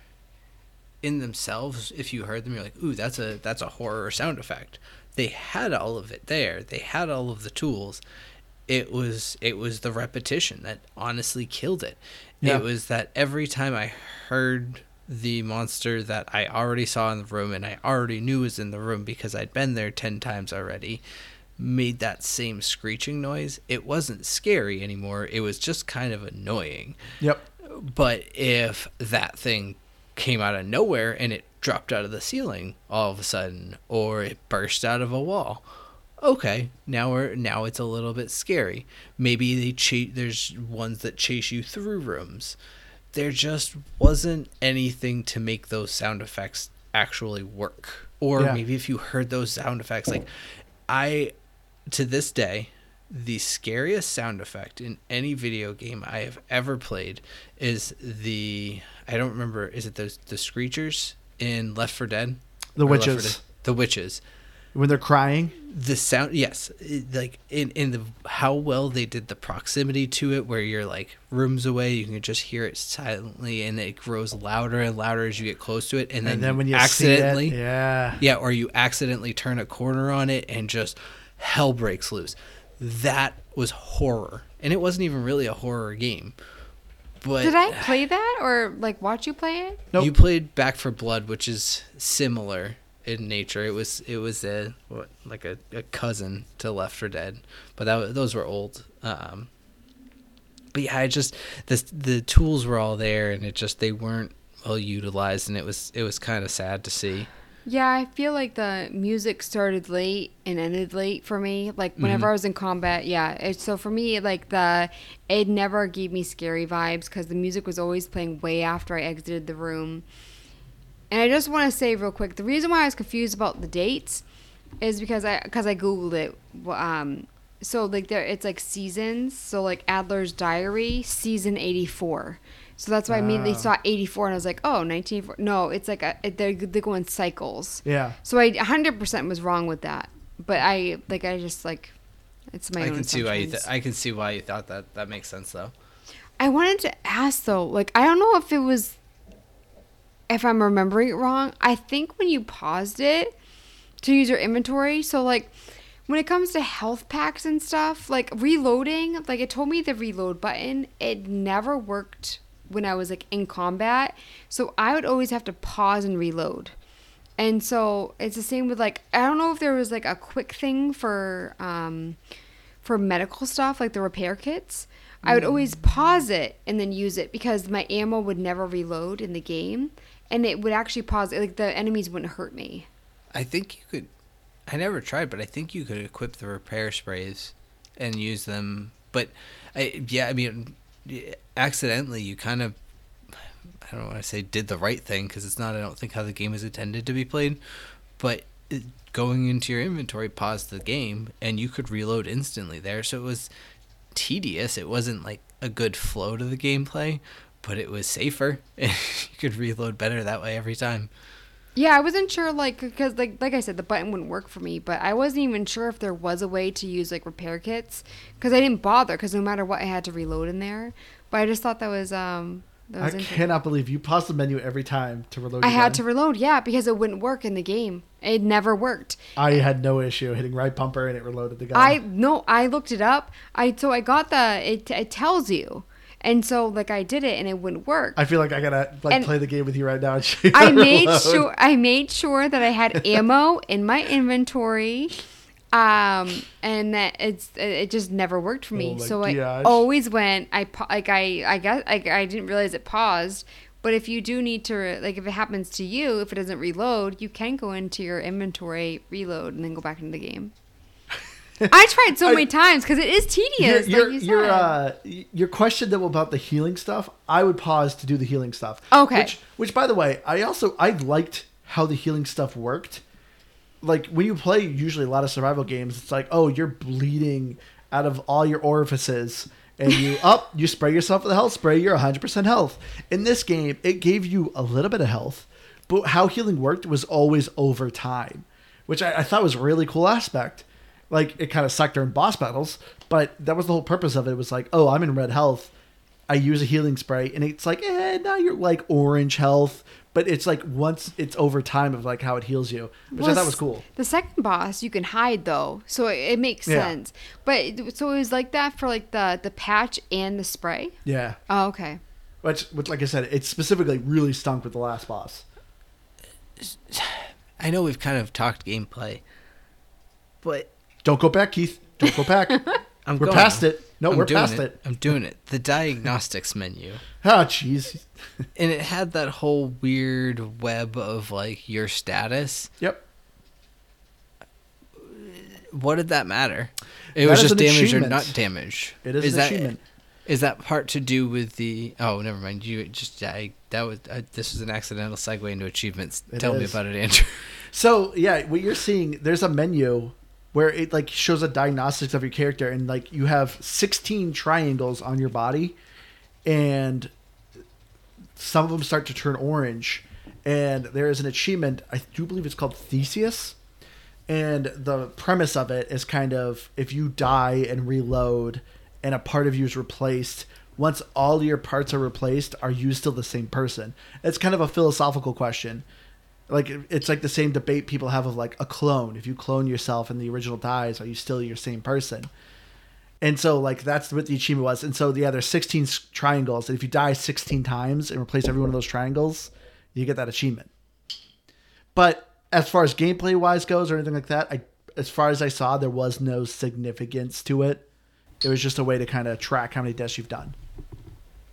in themselves. If you heard them, you're like, "Ooh, that's a that's a horror sound effect." They had all of it there. They had all of the tools. It was it was the repetition that honestly killed it. Yeah. It was that every time I heard the monster that I already saw in the room and I already knew was in the room because I'd been there 10 times already, made that same screeching noise, it wasn't scary anymore. It was just kind of annoying. Yep. But if that thing came out of nowhere and it dropped out of the ceiling all of a sudden, or it burst out of a wall, okay, now we're now it's a little bit scary. Maybe they chase. There's ones that chase you through rooms. There just wasn't anything to make those sound effects actually work. Or Yeah. maybe if you heard those sound effects, like I, to this day, the scariest sound effect in any video game I have ever played is the I don't remember is it the the screechers in Left 4 Dead? The Or witches. Dead? The witches. When they're crying. The sound yes, it- like in in the how well they did the proximity to it where you're like rooms away, you can just hear it silently and it grows louder and louder as you get close to it and then, And then when you accidentally see it, yeah. yeah, or you accidentally turn a corner on it and just hell breaks loose. That was horror. And it wasn't even really a horror game. But Did I play that or like watch you play it? Nope. you played Back 4 Blood, which is similar in nature. It was it was a what, like a, a cousin to Left 4 Dead, but that those were old. Um, but yeah, I just the the tools were all there, and it just they weren't well utilized, and it was it was kind of sad to see. Yeah, I feel like the music started late and ended late for me. Like whenever I was in combat, yeah. It, so for me, like the it never gave me scary vibes because the music was always playing way after I exited the room. And I just want to say real quick, the reason why I was confused about the dates is because I because I googled it. Um, so like there, it's like seasons. So like Adler's Diary, season eighty four. So that's why I immediately Ah. saw 84 and I was like, oh, 1984. No, it's like a, it, they they go in cycles. Yeah. So I 100% was wrong with that. But I like I just like it's my I own can see why you th- assumptions. I can see why you thought that. That makes sense though. I wanted to ask though, like I don't know if it was if I'm remembering it wrong. I think when you paused it to use your inventory, so like when it comes to health packs and stuff, like reloading, like it told me the reload button, it never worked when I was like in combat. So I would always have to pause and reload. And so it's the same with like I don't know if there was like a quick thing for um for medical stuff like the repair kits. I would always pause it and then use it because my ammo would never reload in the game and it would actually pause like the enemies wouldn't hurt me. I think you could. I never tried, but I think you could equip the repair sprays and use them. But I, yeah, I mean, accidentally, you kind of. I don't want to say did the right thing because it's not. I don't think how the game is intended to be played. But it, going into your inventory, paused the game, and you could reload instantly there. So it was tedious. It wasn't like a good flow to the gameplay, but it was safer. you could reload better that way every time. Yeah, I wasn't sure like because like like I said the button wouldn't work for me, but I wasn't even sure if there was a way to use like repair kits because I didn't bother because no matter what I had to reload in there. But I just thought that was um that was interesting. cannot believe you pause the menu every time to reload. I your had gun. to reload, yeah, because it wouldn't work in the game. It never worked. I had no issue hitting right bumper and it reloaded the gun. I no, I looked it up. I so I got the it it tells you, and so like I did it and it wouldn't work. I feel like I gotta like And- play the game with you right now. I made sure I made sure that I had ammo in my inventory, um, and that it's it just never worked for me. Oh so I always went. I like I I guess I, I didn't realize it paused. But if you do need to like if it happens to you, if it doesn't reload, you can go into your inventory, reload, and then go back into the game. I tried so I- many times because it is tedious. Your, like your, uh, your question though about the healing stuff, I would pause to do the healing stuff. Okay. Which, which by the way, I also I liked how the healing stuff worked. Like when you play usually a lot of survival games, it's like, oh, you're bleeding out of all your orifices, and you up, you spray yourself with a health spray, you're 100% health. In this game, it gave you a little bit of health, but how healing worked was always over time, which I, I thought was a really cool aspect like it kind of sucked during boss battles, but that was the whole purpose of it. It. Was like, oh, I'm in red health. I use a healing spray, and it's like, eh, now you're like orange health. But it's like once it's over time of like how it heals you, which I thought was cool. The second boss you can hide though, so it, it makes Yeah. sense. But so it was like that for like the the patch and the spray. Yeah, Oh, okay. which, which like I said, it specifically really stunk with the last boss. I know we've kind of talked gameplay, but Don't go back, Keith. Don't go back. I'm we're going. past it. No, I'm we're past it. it. I'm doing it. The diagnostics menu. Ah, jeez. And it had that whole weird web of like your status. Yep. What did that matter? It That was just damage or not damage. It is, Is an that achievement. is that part to do with the? Oh, never mind. You just I that was I, this was an accidental segue into achievements. It Tell me about it, Andrew. So yeah, what you're seeing, there's a menu where it like shows a diagnostics of your character, and like you have 16 triangles on your body, and some of them start to turn orange. And there is an achievement, I do believe it's called Theseus. And the premise of it is kind of if you die and reload and a part of you is replaced, once all your parts are replaced, are you still the same person? It's kind of a philosophical question. Like it's like the same debate people have of like a clone. If you clone yourself and the original dies, are you still your same person? And so like that's what the achievement was. And so yeah, there's 16 triangles, and if you die 16 times and replace every one of those triangles, you get that achievement. But as far as gameplay wise goes or anything like that, I as far as I saw, there was no significance to it. It was just a way to kind of track how many deaths you've done.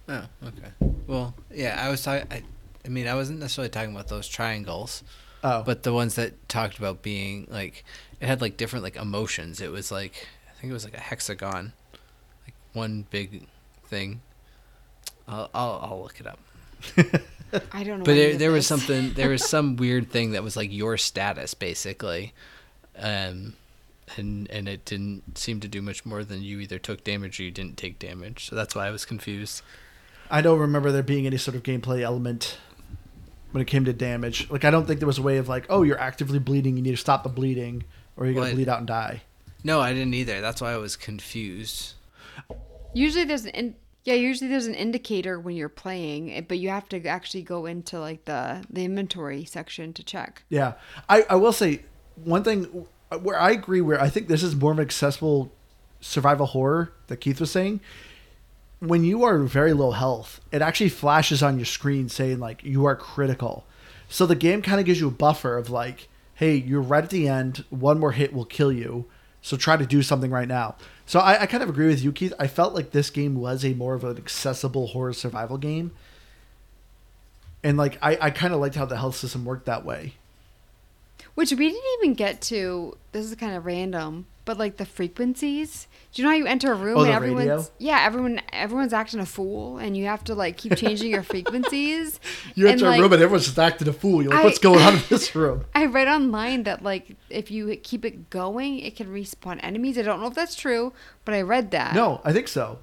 Oh, okay. Well, yeah, I was talking. I, I mean, I wasn't necessarily talking about those triangles, Oh, but the ones that talked about being like it had like different like emotions. It was like I think it was like a hexagon, like one big thing. I'll I'll, I'll look it up. I don't know. But any there, of there was something. There was some weird thing that was like your status basically, um, and and it didn't seem to do much more than you either took damage or you didn't take damage. So that's why I was confused. I don't remember there being any sort of gameplay element when it came to damage. Like I don't think there was a way of like, oh, you're actively bleeding, you need to stop the bleeding, or you're gonna Well, bleed out and die. No, I didn't either. That's why I was confused. Usually there's an in- yeah. Usually there's an indicator when you're playing, eh, but you have to actually go into like the the inventory section to check. Yeah, I, I will say one thing where I agree. Where I think this is more of an accessible survival horror that Keith was saying. When you are very low health, it actually flashes on your screen saying like you are critical. So the game kind of gives you a buffer of like, hey, you're right at the end. One more hit will kill you. So try to do something right now. So I, I kind of agree with you, Keith. I felt like this game was a more of an accessible horror survival game. And like I, I kind of liked how the health system worked that way. Which we didn't even get to. This is kind of random, but like the frequencies. Do you know how you enter a room Oh, and everyone's radio? yeah, everyone everyone's acting a fool, and you have to like keep changing your frequencies. You enter like, a room and everyone's just acting a fool. You're like, I- what's going on in this room? I read online that like if you keep it going, it can respawn enemies. I don't know if that's true, but I read that. No, I think so.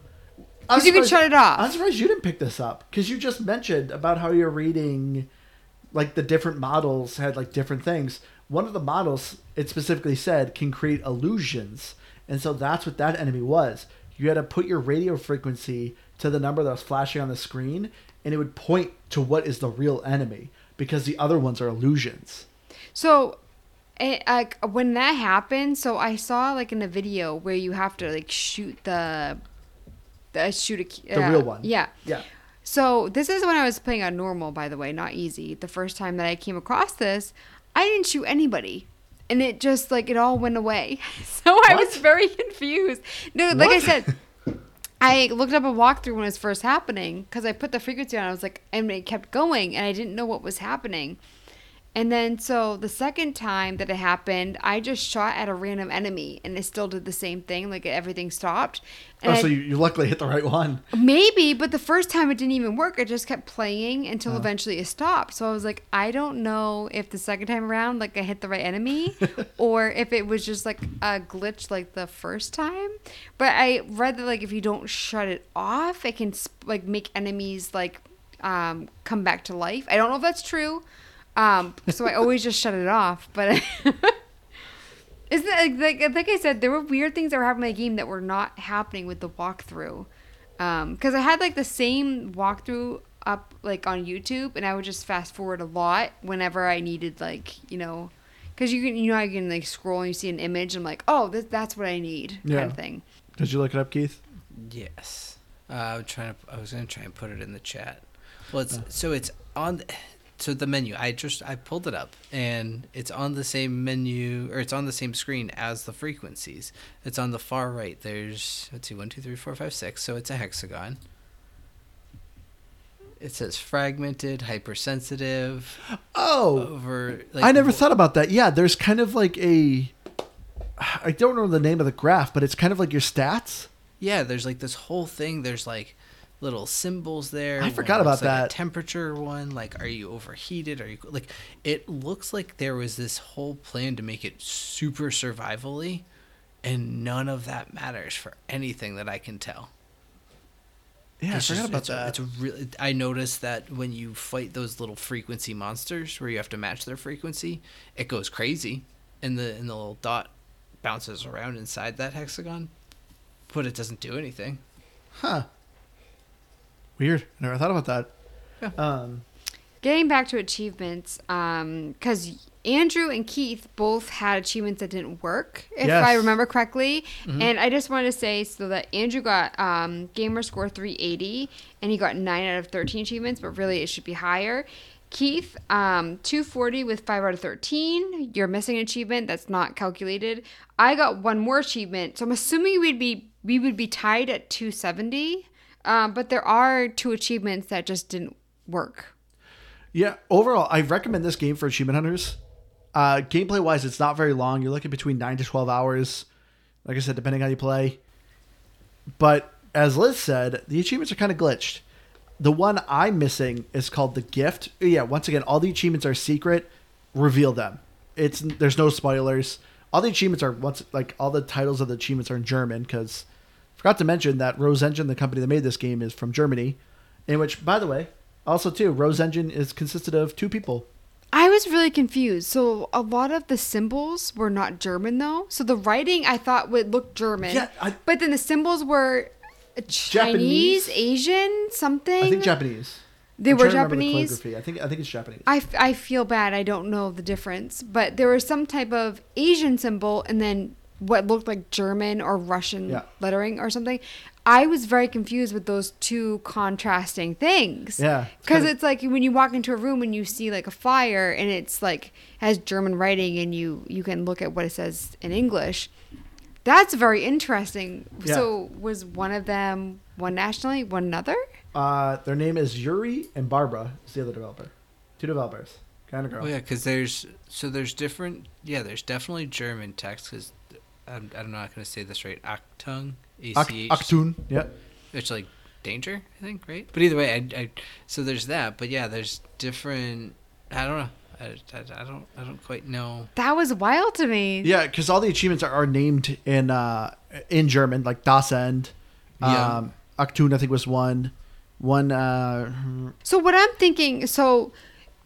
I'm 'Cause you can shut it off. I'm surprised you didn't pick this up because you just mentioned about how you're reading, like the different models had like different things. One of the models, it specifically said, can create illusions, and so that's what that enemy was. You had to put your radio frequency to the number that was flashing on the screen, and it would point to what is the real enemy because the other ones are illusions. So, it, like when that happened, so I saw like in a video where you have to like shoot the, the shoot a The uh, real one. Yeah. Yeah. So this is when I was playing on normal, by the way, not easy. The first time that I came across this, I didn't shoot anybody. And it just like it all went away. So I was very confused. No, like I said, I looked up a walkthrough when it was first happening because I put the frequency on. I was like, and it kept going, and I didn't know what was happening. And then, so the second time that it happened, I just shot at a random enemy, and it still did the same thing. Like everything stopped. And Oh, so you, you luckily hit the right one. Maybe, but the first time it didn't even work. It just kept playing until Oh. eventually it stopped. So I was like, I don't know if the second time around, like I hit the right enemy, or if it was just like a glitch like the first time. But I read that like if you don't shut it off, it can sp- like make enemies like um, come back to life. I don't know if that's true. Um, so I always just shut it off. But isn't it like, like like I said, there were weird things that were happening in the game that were not happening with the walkthrough. Um, because I had like the same walkthrough up like on YouTube, and I would just fast forward a lot whenever I needed like you know, because you can you know how you can like scroll and you see an image, and I'm like, oh, this, that's what I need Yeah. kind of thing. Did you look it up, Keith? Yes. Uh, I was trying to. I was gonna try and put it in the chat. Well, it's so it's on. The, so the menu. I just I pulled it up, and it's on the same menu, or it's on the same screen as the frequencies. It's on the far right. There's let's see, one, two, three, four, five, six. So it's a hexagon. It says fragmented, hypersensitive, Oh, over. I never thought about that. Yeah, there's kind of like a. I don't know the name of the graph, but it's kind of like your stats. Yeah, there's like this whole thing. There's like little symbols there. I forgot about like that. temperature one. Like, are you overheated? Are you like? It looks like there was this whole plan to make it super survivally, and none of that matters for anything that I can tell. Yeah, It's I forgot just- about it's, that. It's really. I noticed that when you fight those little frequency monsters, where you have to match their frequency, it goes crazy, and the and the little dot bounces around inside that hexagon, but it doesn't do anything. huh. Weird. Never thought about that. Yeah. Um, Getting back to achievements, because Andrew and Keith both had achievements that didn't work, if Yes. I remember correctly. And I just wanted to say so that Andrew got um, gamer score 380, and he got 9 out of 13 achievements, but really it should be higher. Keith, um, 240 with 5 out of 13. You're missing an achievement that's not calculated. I got one more achievement, so I'm assuming we'd be we would be tied at 270. Um, but there are two achievements that just didn't work. yeah. Overall, I recommend this game for achievement hunters. Uh, gameplay wise, it's not very long. You're looking between nine to twelve hours. Like I said, depending how you play. But as Liz said, the achievements are kind of glitched. The one I'm missing is called the gift. Yeah, once again, all the achievements are secret. Reveal them. It's there's no spoilers. All the achievements are once like all the titles of the achievements are in German because forgot to mention that Rose Engine, the company that made this game, is from Germany. In which, by the way, also too, Rose Engine is consisted of two people. I was really confused. So a lot of the symbols were not German though. So the writing I thought would look German. Yeah, I- but then the symbols were Chinese, Japanese? Asian, something. I think Japanese. They I'm were trying to remember the Japanese. calligraphy. I think I think it's Japanese. I, f- I feel bad. I don't know the difference, but there was some type of Asian symbol and then what looked like German or Russian Yeah. lettering or something. I was very confused with those two contrasting things. Yeah, Because kinda- it's like when you walk into a room and you see like a fire and it's like has German writing and you you can look at what it says in English. That's very interesting. Yeah. So was one of them one nationally, one another? Uh, their name is Yuri and Barbara. Is the other developer. Two developers. Kind of girl. Oh yeah, because there's so there's different. Yeah, there's definitely German text. Because I'm, I'm not gonna say this right. Achtung, A Ak- C H. Yeah. It's like danger, I think, right? But either way, I, I so there's that. But yeah, there's different. I don't know. I, I, I don't I don't quite know. That was wild to me. Yeah, because all the achievements are, are named in uh, in German, like Das End. Yeah. Um, Aktun, I think, was one. One. Uh, So what I'm thinking, so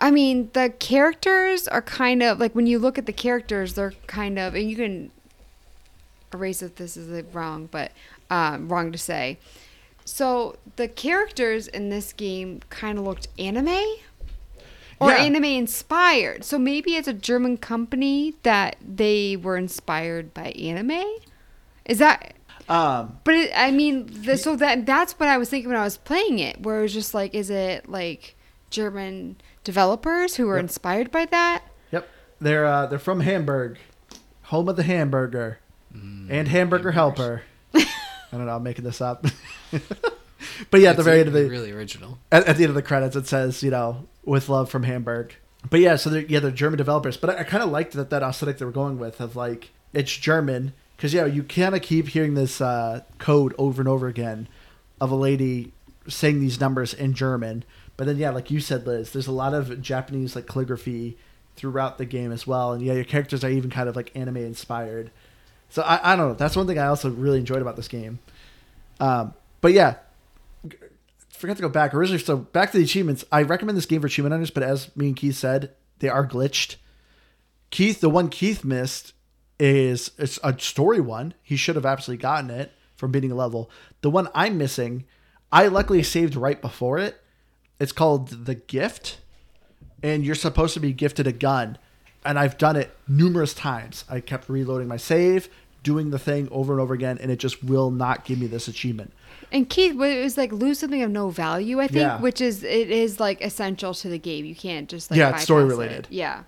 I mean, the characters are kind of like when you look at the characters, they're kind of, and you can erase if this is wrong, but um, wrong to say. So the characters in this game kind of looked anime or Yeah. anime inspired. So maybe it's a German company that they were inspired by anime. Is that? um, But it, I mean, the, so that that's what I was thinking when I was playing it. Where it was just like, is it like German developers who were Yep. inspired by that? yep. They're uh, they're from Hamburg, home of the hamburger, Mm, and hamburger helper. I don't know. I'm making this up. but yeah, at the very end of the really original. at, at the end of the credits it says you know with love from hamburg but yeah so they're yeah they're german developers but i, I kind of liked that that aesthetic they were going with of like it's german because yeah you kind of keep hearing this uh, code over and over again of a lady saying these numbers in german but then yeah like you said liz there's a lot of japanese like calligraphy throughout the game as well and yeah your characters are even kind of like anime inspired so i, I don't know that's one thing i also really enjoyed about this game um, but yeah forgot to go back originally. So back to the achievements. I recommend this game for achievement hunters, but as me and Keith said, they are glitched. Keith, the one Keith missed is it's a story one. He should have absolutely gotten it from beating a level. The one I'm missing, I luckily saved right before it. It's called the gift, and you're supposed to be gifted a gun. And I've done it numerous times. I kept reloading my save, doing the thing over and over again, and it just will not give me this achievement. And Keith, it was like lose something of no value, I think, Yeah. which is it is like essential to the game. You can't just like Yeah, it's story bypass it. related. Yeah.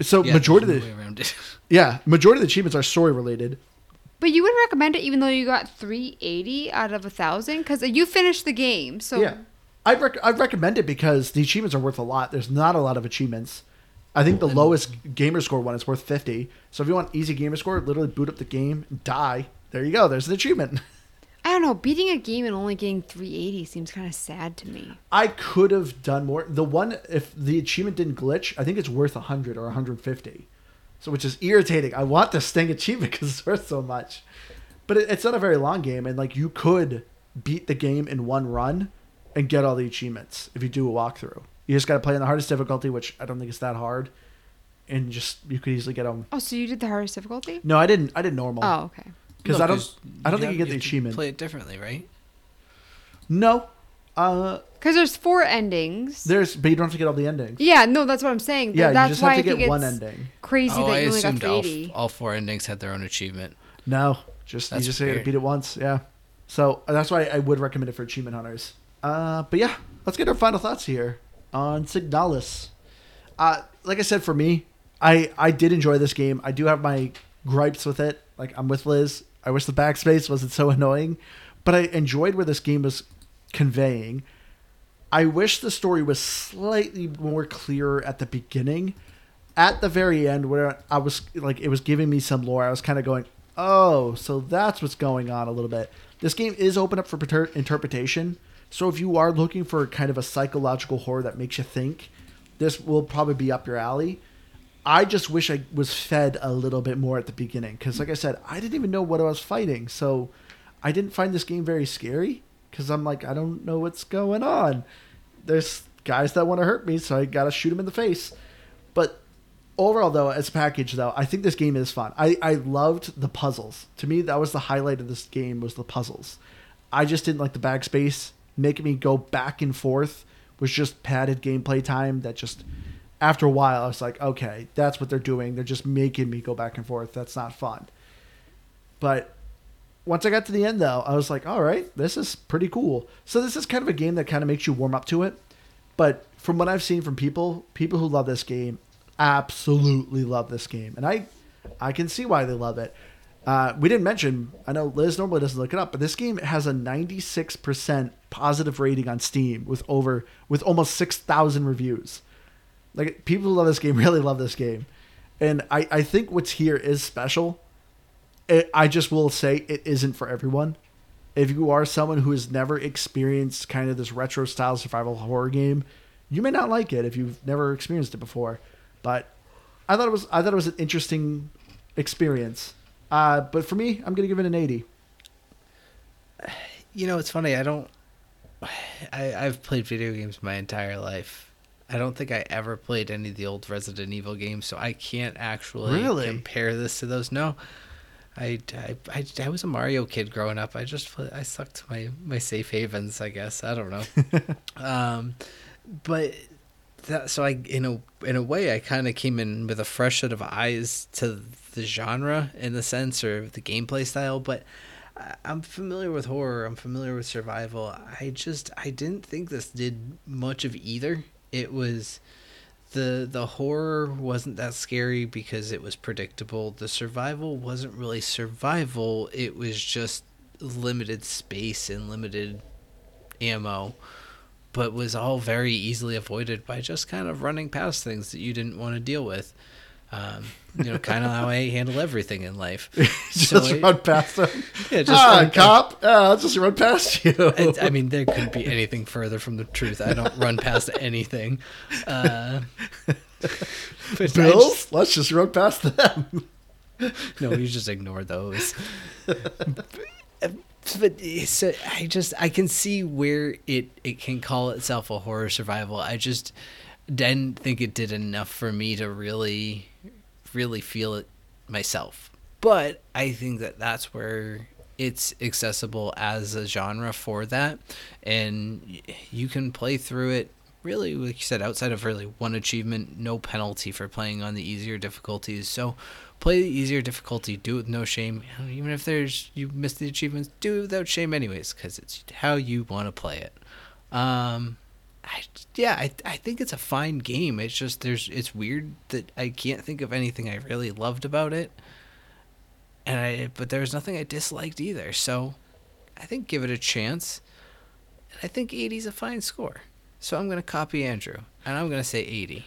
So Yeah, majority of the around it. yeah majority of the achievements are story related. But you would recommend it even though you got 380 out of a thousand because uh, you finished the game. So yeah, I'd rec- I'd recommend it because the achievements are worth a lot. There's not a lot of achievements. I think the lowest gamer score one is worth 50. So if you want easy gamer score, literally boot up the game, die. There you go. There's an achievement. I don't know. Beating a game and only getting 380 seems kind of sad to me. I could have done more. The one, if the achievement didn't glitch, I think it's worth 100 or 150. So, which is irritating. I want the Sting achievement because it's worth so much. But it, it's not a very long game, and like you could beat the game in one run and get all the achievements if you do a walkthrough. You just got to play on the hardest difficulty, which I don't think is that hard, and just you could easily get them. Oh, so you did the hardest difficulty? No, I didn't. I did normal Oh, okay. because No, I don't. I don't think you get have- the achievement. Play it differently, right? No, uh, Because there's four endings. there's but you don't have to get all the endings. yeah, no, that's what I'm saying. Yeah, that's you just why have to I think get one it's ending. crazy oh, that I you only got assumed all, all four endings had their own achievement. No, just That's you just gotta weird. beat it once. Yeah. So uh, that's why I would recommend it for achievement hunters. Uh, but yeah, let's get our final thoughts here on Signalis. Uh, like I said, for me, I I did enjoy this game. I do have my gripes with it. Like I'm with Liz. I wish the backspace wasn't so annoying, but I enjoyed where this game was conveying. I wish the story was slightly more clear at the beginning. At the very end, where I was like, it was giving me some lore. I was kind of going, "Oh, so that's what's going on a little bit." This game is open up for pater- interpretation. So if you are looking for kind of a psychological horror that makes you think, this will probably be up your alley. I just wish I was fed a little bit more at the beginning because, like I said, I didn't even know what I was fighting. So I didn't find this game very scary because I'm like, I don't know what's going on. There's guys that want to hurt me, so I gotta shoot them in the face. But overall, though, as a package, though, I think this game is fun. I, I loved the puzzles. To me, that was the highlight of this game was the puzzles. I just didn't like the backspace making me go back and forth was just padded gameplay time that just after a while I was like, okay, that's what they're doing. They're just making me go back and forth. That's not fun. But once I got to the end though, I was like, all right, this is pretty cool. So this is kind of a game that kind of makes you warm up to it. But from what I've seen from people, people who love this game absolutely love this game. And I I can see why they love it. Uh, we didn't mention, I know Liz normally doesn't look it up, but this game has a 96% positive rating on Steam with over with almost 6,000 reviews. Like people who love this game really love this game. And I, I think what's here is special. It, I just will say it isn't for everyone. If you are someone who has never experienced kind of this retro style survival horror game, you may not like it if you've never experienced it before. But I thought it was I thought it was an interesting experience. Uh, but for me, I'm gonna give it an 80. You know, it's funny. I don't. I I've played video games my entire life. I don't think I ever played any of the old Resident Evil games, so I can't actually Really? compare this to those. No, I, I, I, I was a Mario kid growing up. I just I sucked my my safe havens. I guess I don't know. um, but that so I in a in a way I kind of came in with a fresh set of eyes to the genre in the sense or the gameplay style, but. I- I'm familiar with horror. I'm familiar with survival. I just I didn't think this did much of either. It was the the horror wasn't that scary because it was predictable. The survival wasn't really survival. It was just limited space and limited ammo, but was all very easily avoided by just kind of running past things that you didn't want to deal with. Um, you know, kind of how I handle everything in life. just So run past them. Yeah, just ah, run- cop. Ah, I'll just run past you. I, I mean, there couldn't be anything further from the truth. I don't run past anything. Uh, but Bills. just- Let's just run past them. no, you just ignore those. But so I just I can see where it it can call itself a horror survival. I just didn't think it did enough for me to really really feel it myself. But I think that that's where it's accessible as a genre for that and you can play through it really like you said outside of really one achievement no penalty for playing on the easier difficulties so play the easier difficulty. Do it with no shame. Even if there's you miss the achievements, do it without shame anyways, because it's how you want to play it. Um, I, yeah, I, I think it's a fine game. It's just there's it's weird that I can't think of anything I really loved about it. And I but there was nothing I disliked either. So I think give it a chance. And I think 80 is a fine score. So I'm going to copy Andrew and I'm going to say 80.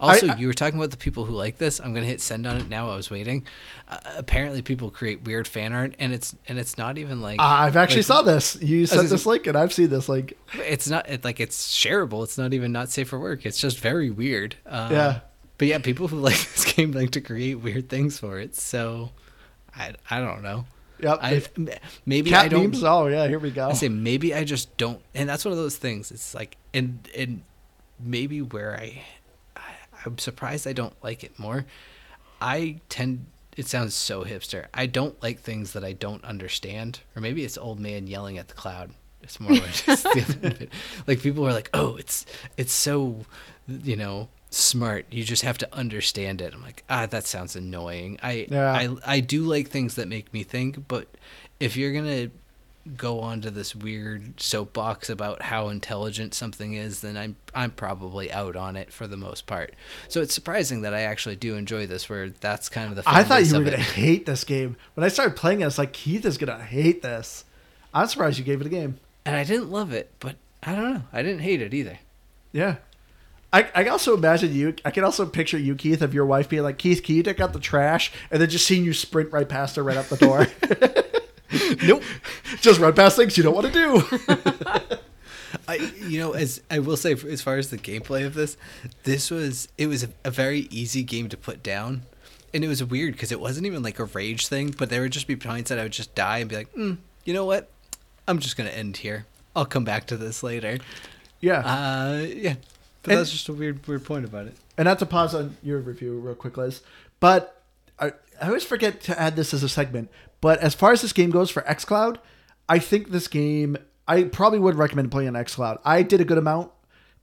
Also, I- you were talking about the people who like this. I'm going to hit send on it now. I was waiting. Uh, apparently people create weird fan art and it's and it's not even like I've actually like, saw this. You sent this link, and I've seen this link. it's not it, like it's shareable. It's not even not safe for work. It's just very weird. Um, Yeah. But yeah, people who like this game like to create weird things for it. So I I don't know. Yep. I maybe cat I don't. memes. Oh yeah, here we go. I say maybe I just don't, and that's one of those things. It's like and and maybe where I, I I'm surprised I don't like it more. I tend. It sounds so hipster. I don't like things that I don't understand, or maybe it's old man yelling at the cloud. It's more like just the other bit. like people are like, oh, it's it's so, you know, smart. You just have to understand it. I'm like, ah, that sounds annoying. I Yeah. I I do like things that make me think, but if you're gonna go onto this weird soapbox about how intelligent something is, then I'm I'm probably out on it for the most part. So it's surprising that I actually do enjoy this. Where that's kind of the I thought you were gonna it. hate this game. When I started playing it, I was like, Keith is gonna hate this. I'm surprised you gave it a game. and I didn't love it, but I don't know. I didn't hate it either. Yeah. I, I can also imagine you. I can also picture you, Keith, of your wife being like, Keith, can you take out the trash? And then just seeing you sprint right past her, right out the door. Nope. just run past things you don't want to do. I, you know, as I will say, as far as the gameplay of this, this was it was a, a very easy game to put down, and it was weird because it wasn't even like a rage thing, but there would just be points that I would just die and be like, mm, you know what, I'm just gonna end here. I'll come back to this later. yeah. Uh, yeah, but And- that's just a weird, weird point about it. and not to pause on your review real quick, Liz, but I, always forget to add this as a segment. But as far as this game goes for xCloud, I think this game I probably would recommend playing on xCloud. I did a good amount,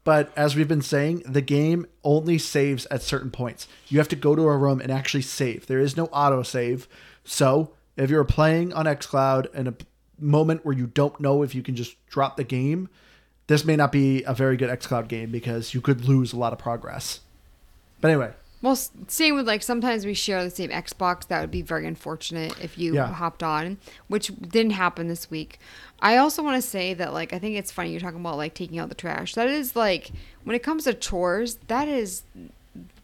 but as we've been saying, the game only saves at certain points. You have to go to a room and actually save. There is no auto save. So if you're playing on xCloud in a moment where you don't know if you can just drop the game, this may not be a very good xCloud game because you could lose a lot of progress. But anyway, Well, same with like sometimes we share the same Xbox. That would be very unfortunate if you Yeah. hopped on, which didn't happen this week. I also want to say that like I think it's funny you're talking about like taking out the trash. That is like when it comes to chores, that is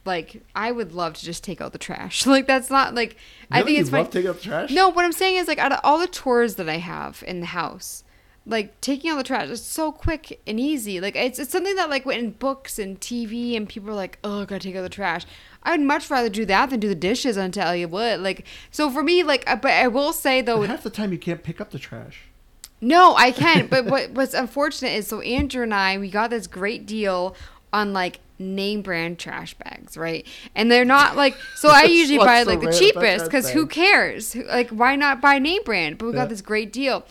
like I would love to just take out the trash. Like that's not like I Really? think You it's love taking out the trash? No, what I'm saying is like out of all the chores that I have in the house, like taking out the trash is so quick and easy. Like it's it's something that like went in books and TV and people are like, oh, I gotta take out the trash. I'd much rather do that than do the dishes. I tell you what, like so for me, like, uh, but I will say though, But half the time you can't pick up the trash. no, I can't. But what what's unfortunate is so Andrew and I we got this great deal on like name brand trash bags, right? And they're not like so I usually buy like the cheapest because who cares? Like why not buy name brand? But we Yeah. got this great deal.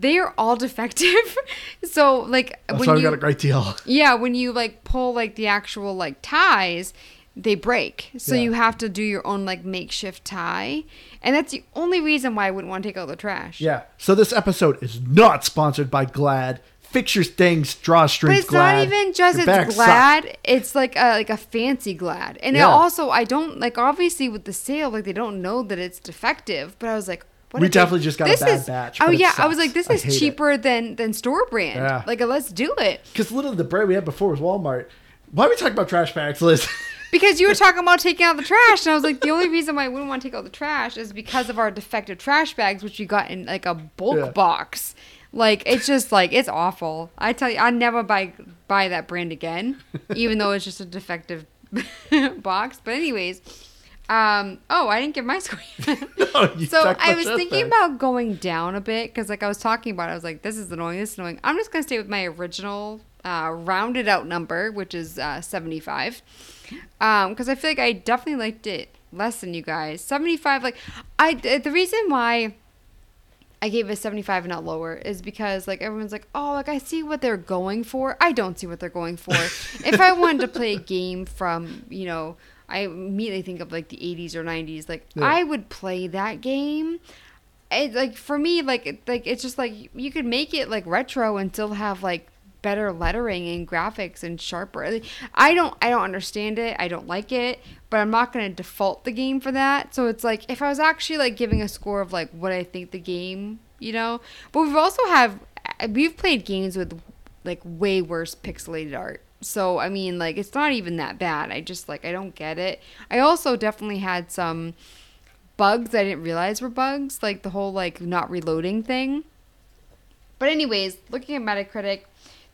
They are all defective. so like That's when you got a great deal. yeah, when you like pull like the actual like ties, they break. So Yeah. you have to do your own like makeshift tie. And that's the only reason why I wouldn't want to take out the trash. Yeah. So this episode is not sponsored by Glad. Fix your things, But drawstrings, it's Glad. not even just Your it's bags suck. glad. It's like a like a fancy glad, and it Yeah. also I don't like obviously with the sale like they don't know that it's defective. But I was like, what We they- definitely just got a bad is- batch, Oh yeah, I was like, this is hate it. cheaper than than store brand. Yeah. Like let's do it Because literally the brand we had before was Walmart. Why are we talking about trash bags, Liz? because you were talking about taking out the trash, and I was like, the only reason why I wouldn't want to take out the trash is because of our defective trash bags, which we got in like a bulk Yeah. box. Like it's just like it's awful. I tell you, I never buy buy that brand again, even though it's just a defective box. But anyways, um, oh, I didn't give my score. No, so I was thinking about going down a bit because, like, I was talking about, it, I was like, this is annoying, this is annoying. I'm just gonna stay with my original uh, rounded out number, which is uh, 75, because I feel like I definitely liked it less than you guys. 75, like, I the reason why. I gave it 75 and not lower is because like everyone's like, oh, like I see what they're going for. I don't see what they're going for. if I wanted to play a game from, you know, I immediately think of like the 80s or 90s. Like Yeah. I would play that game. It like for me like it, like it's just like you could make it like retro and still have like better lettering and graphics and sharper. I don't I don't understand it. I don't like it, but I'm not going to default the game for that. So it's like if I was actually like giving a score of like what I think the game, you know. But we've also have we've played games with like way worse pixelated art. So I mean like it's not even that bad. I just like I don't get it. I also definitely had some bugs I didn't realize were bugs, like the whole like not reloading thing. But anyways, looking at Metacritic,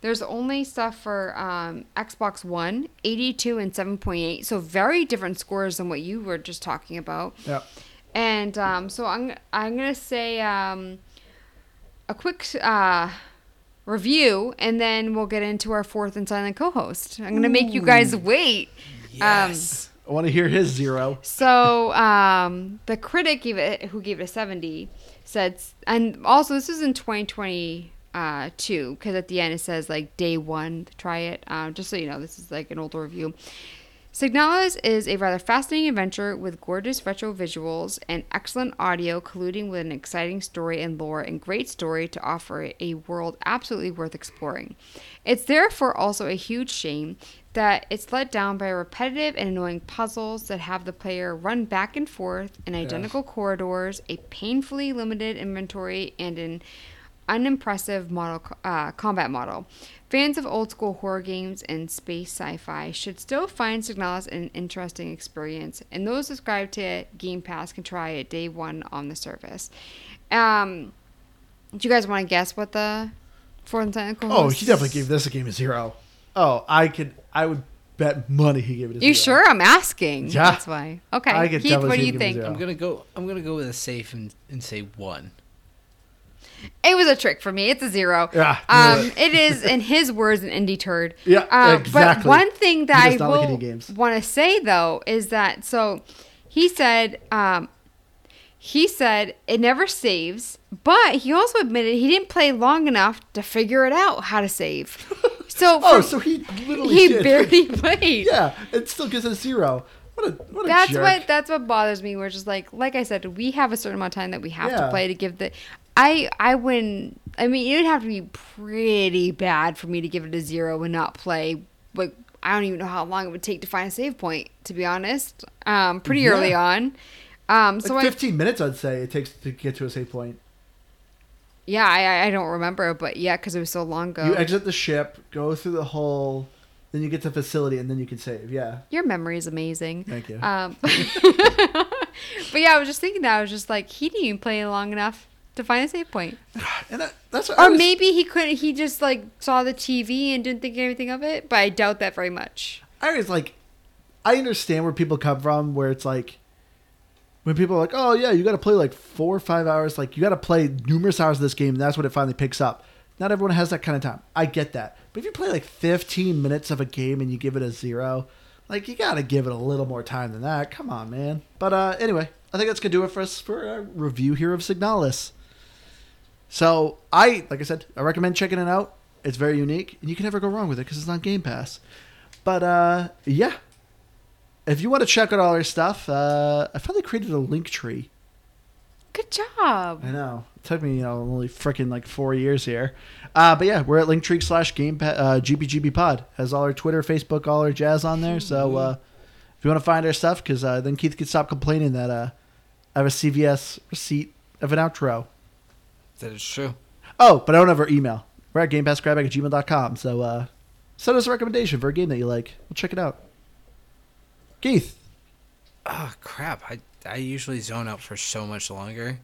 there's only stuff for um, Xbox One, 82 and 7.8, so very different scores than what you were just talking about. Yeah. And um, so I'm I'm gonna say um, a quick uh, review, and then we'll get into our fourth and silent co-host. I'm gonna make you guys wait. Yes. I want to hear his zero. So um, the critic gave it, who gave it a 70, said, and also this is in 2022 because at the end it says like day one, try it. Um, just so you know, this is like an older review. Signalis is a rather fascinating adventure with gorgeous retro visuals and excellent audio, colluding with an exciting story and lore and great story to offer a world absolutely worth exploring. It's therefore also a huge shame that it's let down by repetitive and annoying puzzles that have the player run back and forth in identical corridors, a painfully limited inventory, and an unimpressive model uh, combat model. Fans of old school horror games and space sci-fi should still find Signalis an interesting experience, and those subscribed to Game Pass can try it day one on the service. Um, do you guys want to guess what the fourth and silent Oh, co-host- he definitely gave this a game a zero. Oh, I could. I would bet money he gave it a You zero. sure? I'm asking. Yeah. That's why. Okay, I could Keith, definitely what do you think? I'm gonna go. I'm gonna go with a safe and, and say one. It was a trick for me. It's a zero. Yeah, Um, it. it is, in his words, an indie turd. Yeah, Um, exactly. But one thing that I does not like will want to say though is that so he said um, he said it never saves, but he also admitted he didn't play long enough to figure it out how to save. So Oh, so he literally he did. barely played. yeah, it still gives a zero. What a what a that's what that's what bothers me. We're just like like I said, we have a certain amount of time that we have to play to give the. I I wouldn't. I mean, it would have to be pretty bad for me to give it a zero and not play. Like I don't even know how long it would take to find a save point. To be honest, um, pretty Yeah. early on. Um, Like so I 15 minutes, I'd say it takes to get to a save point. yeah, I I don't remember, but yeah, because it was so long ago. You exit the ship, go through the hole, then you get to the facility, and then you can save. Yeah. Your memory is amazing. Thank you. Um, but yeah, I was just thinking that I was just like he didn't even play long enough to find a save point. And that, that's Or was- maybe he couldn't. He just like saw the TV and didn't think anything of it. But I doubt that very much. I was like, I understand where people come from, where it's like, when people are like, oh yeah, you got to play like four or five hours, like you got to play numerous hours of this game, and that's when it finally picks up. Not everyone has that kind of time. I get that, but if you play like 15 minutes of a game and you give it a zero, like you got to give it a little more time than that. Come on, man. But uh, anyway, I think that's gonna do it for us for a review here of Signalis. So I, like I said, I recommend checking it out. It's very unique, and you can never go wrong with it because it's on Game Pass. But uh, yeah, if you want to check out all our stuff, uh, I finally created a link tree. Good job. I know it took me, you know, only freaking like four years here. Uh, but yeah, we're at Linktree slash Game uh, GPGB Pod. Has all our Twitter, Facebook, all our jazz on there. So uh, if you want to find our stuff, because uh, then Keith can stop complaining that uh, I have a CVS receipt of an outro. That is true. Oh, but I don't have our email. We're at GamePassGrabBag at gmail.com. So uh, send us a recommendation for a game that you like. We'll check it out. Keith. Oh crap! I I usually zone out for so much longer,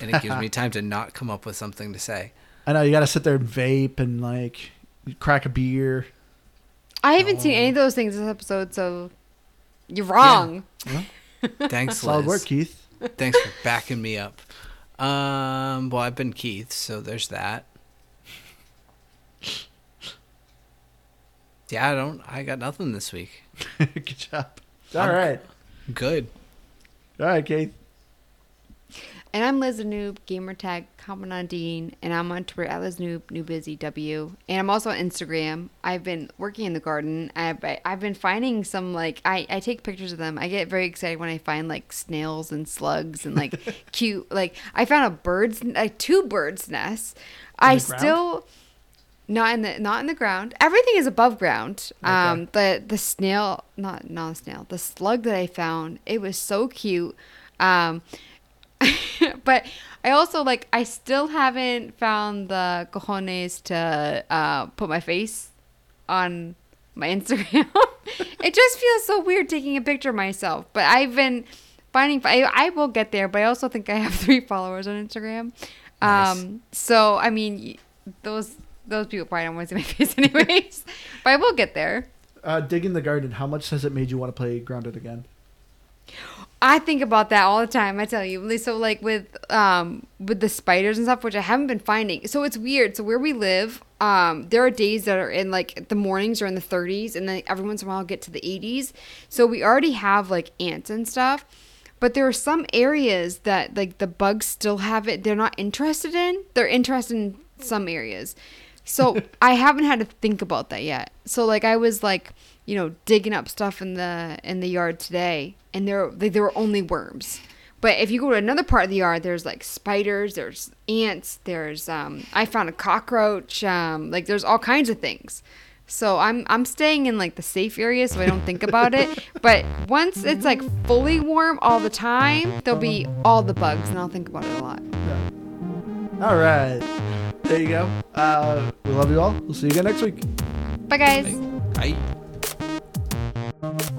and it gives me time to not come up with something to say. I know you got to sit there and vape and like crack a beer. I haven't seen any of those things this episode, so you're wrong. Thanks, Solid Liz. work, Keith. Thanks for backing me up. Um, well, I've been Keith, so there's that. Yeah, I don't. I got nothing this week. Good job. All I'm- right. Good. All right, Keith. And I'm Liz the Noob, gamertag Dean, and I'm on Twitter at Liz Noob, NoobBusyW, and I'm also on Instagram. I've been working in the garden. I've, I've been finding some like I, I take pictures of them. I get very excited when I find like snails and slugs and like cute like I found a bird's like two birds nests. I ground? still not in the not in the ground. Everything is above ground. Um, the the snail, not not a snail, the slug that I found, it was so cute. Um, but I also like I still haven't found the cojones to uh, put my face on my Instagram. it just feels so weird taking a picture of myself. But I've been finding I, I will get there. But I also think I have three followers on Instagram. Nice. Um, so I mean those those people probably don't want to see my face anyways. but I will get there. Uh, digging the garden. How much has it made you want to play Grounded again? I think about that all the time. I tell you. So like with um with the spiders and stuff, which I haven't been finding. So it's weird. So where we live, um, there are days that are in like the mornings are in the 30s, and then every once in a while get to the 80s. So we already have like ants and stuff. But there are some areas that like the bugs still have it. They're not interested in. They're interested in some areas. So I haven't had to think about that yet. So like I was like, you know, digging up stuff in the in the yard today, and there like, there were only worms. But if you go to another part of the yard, there's like spiders, there's ants, there's um I found a cockroach, um like there's all kinds of things. So I'm I'm staying in like the safe area so I don't think about it. But once it's like fully warm all the time, there'll be all the bugs and I'll think about it a lot. All right. There you go. Uh, we love you all. We'll see you again next week. Bye guys. Bye. Thank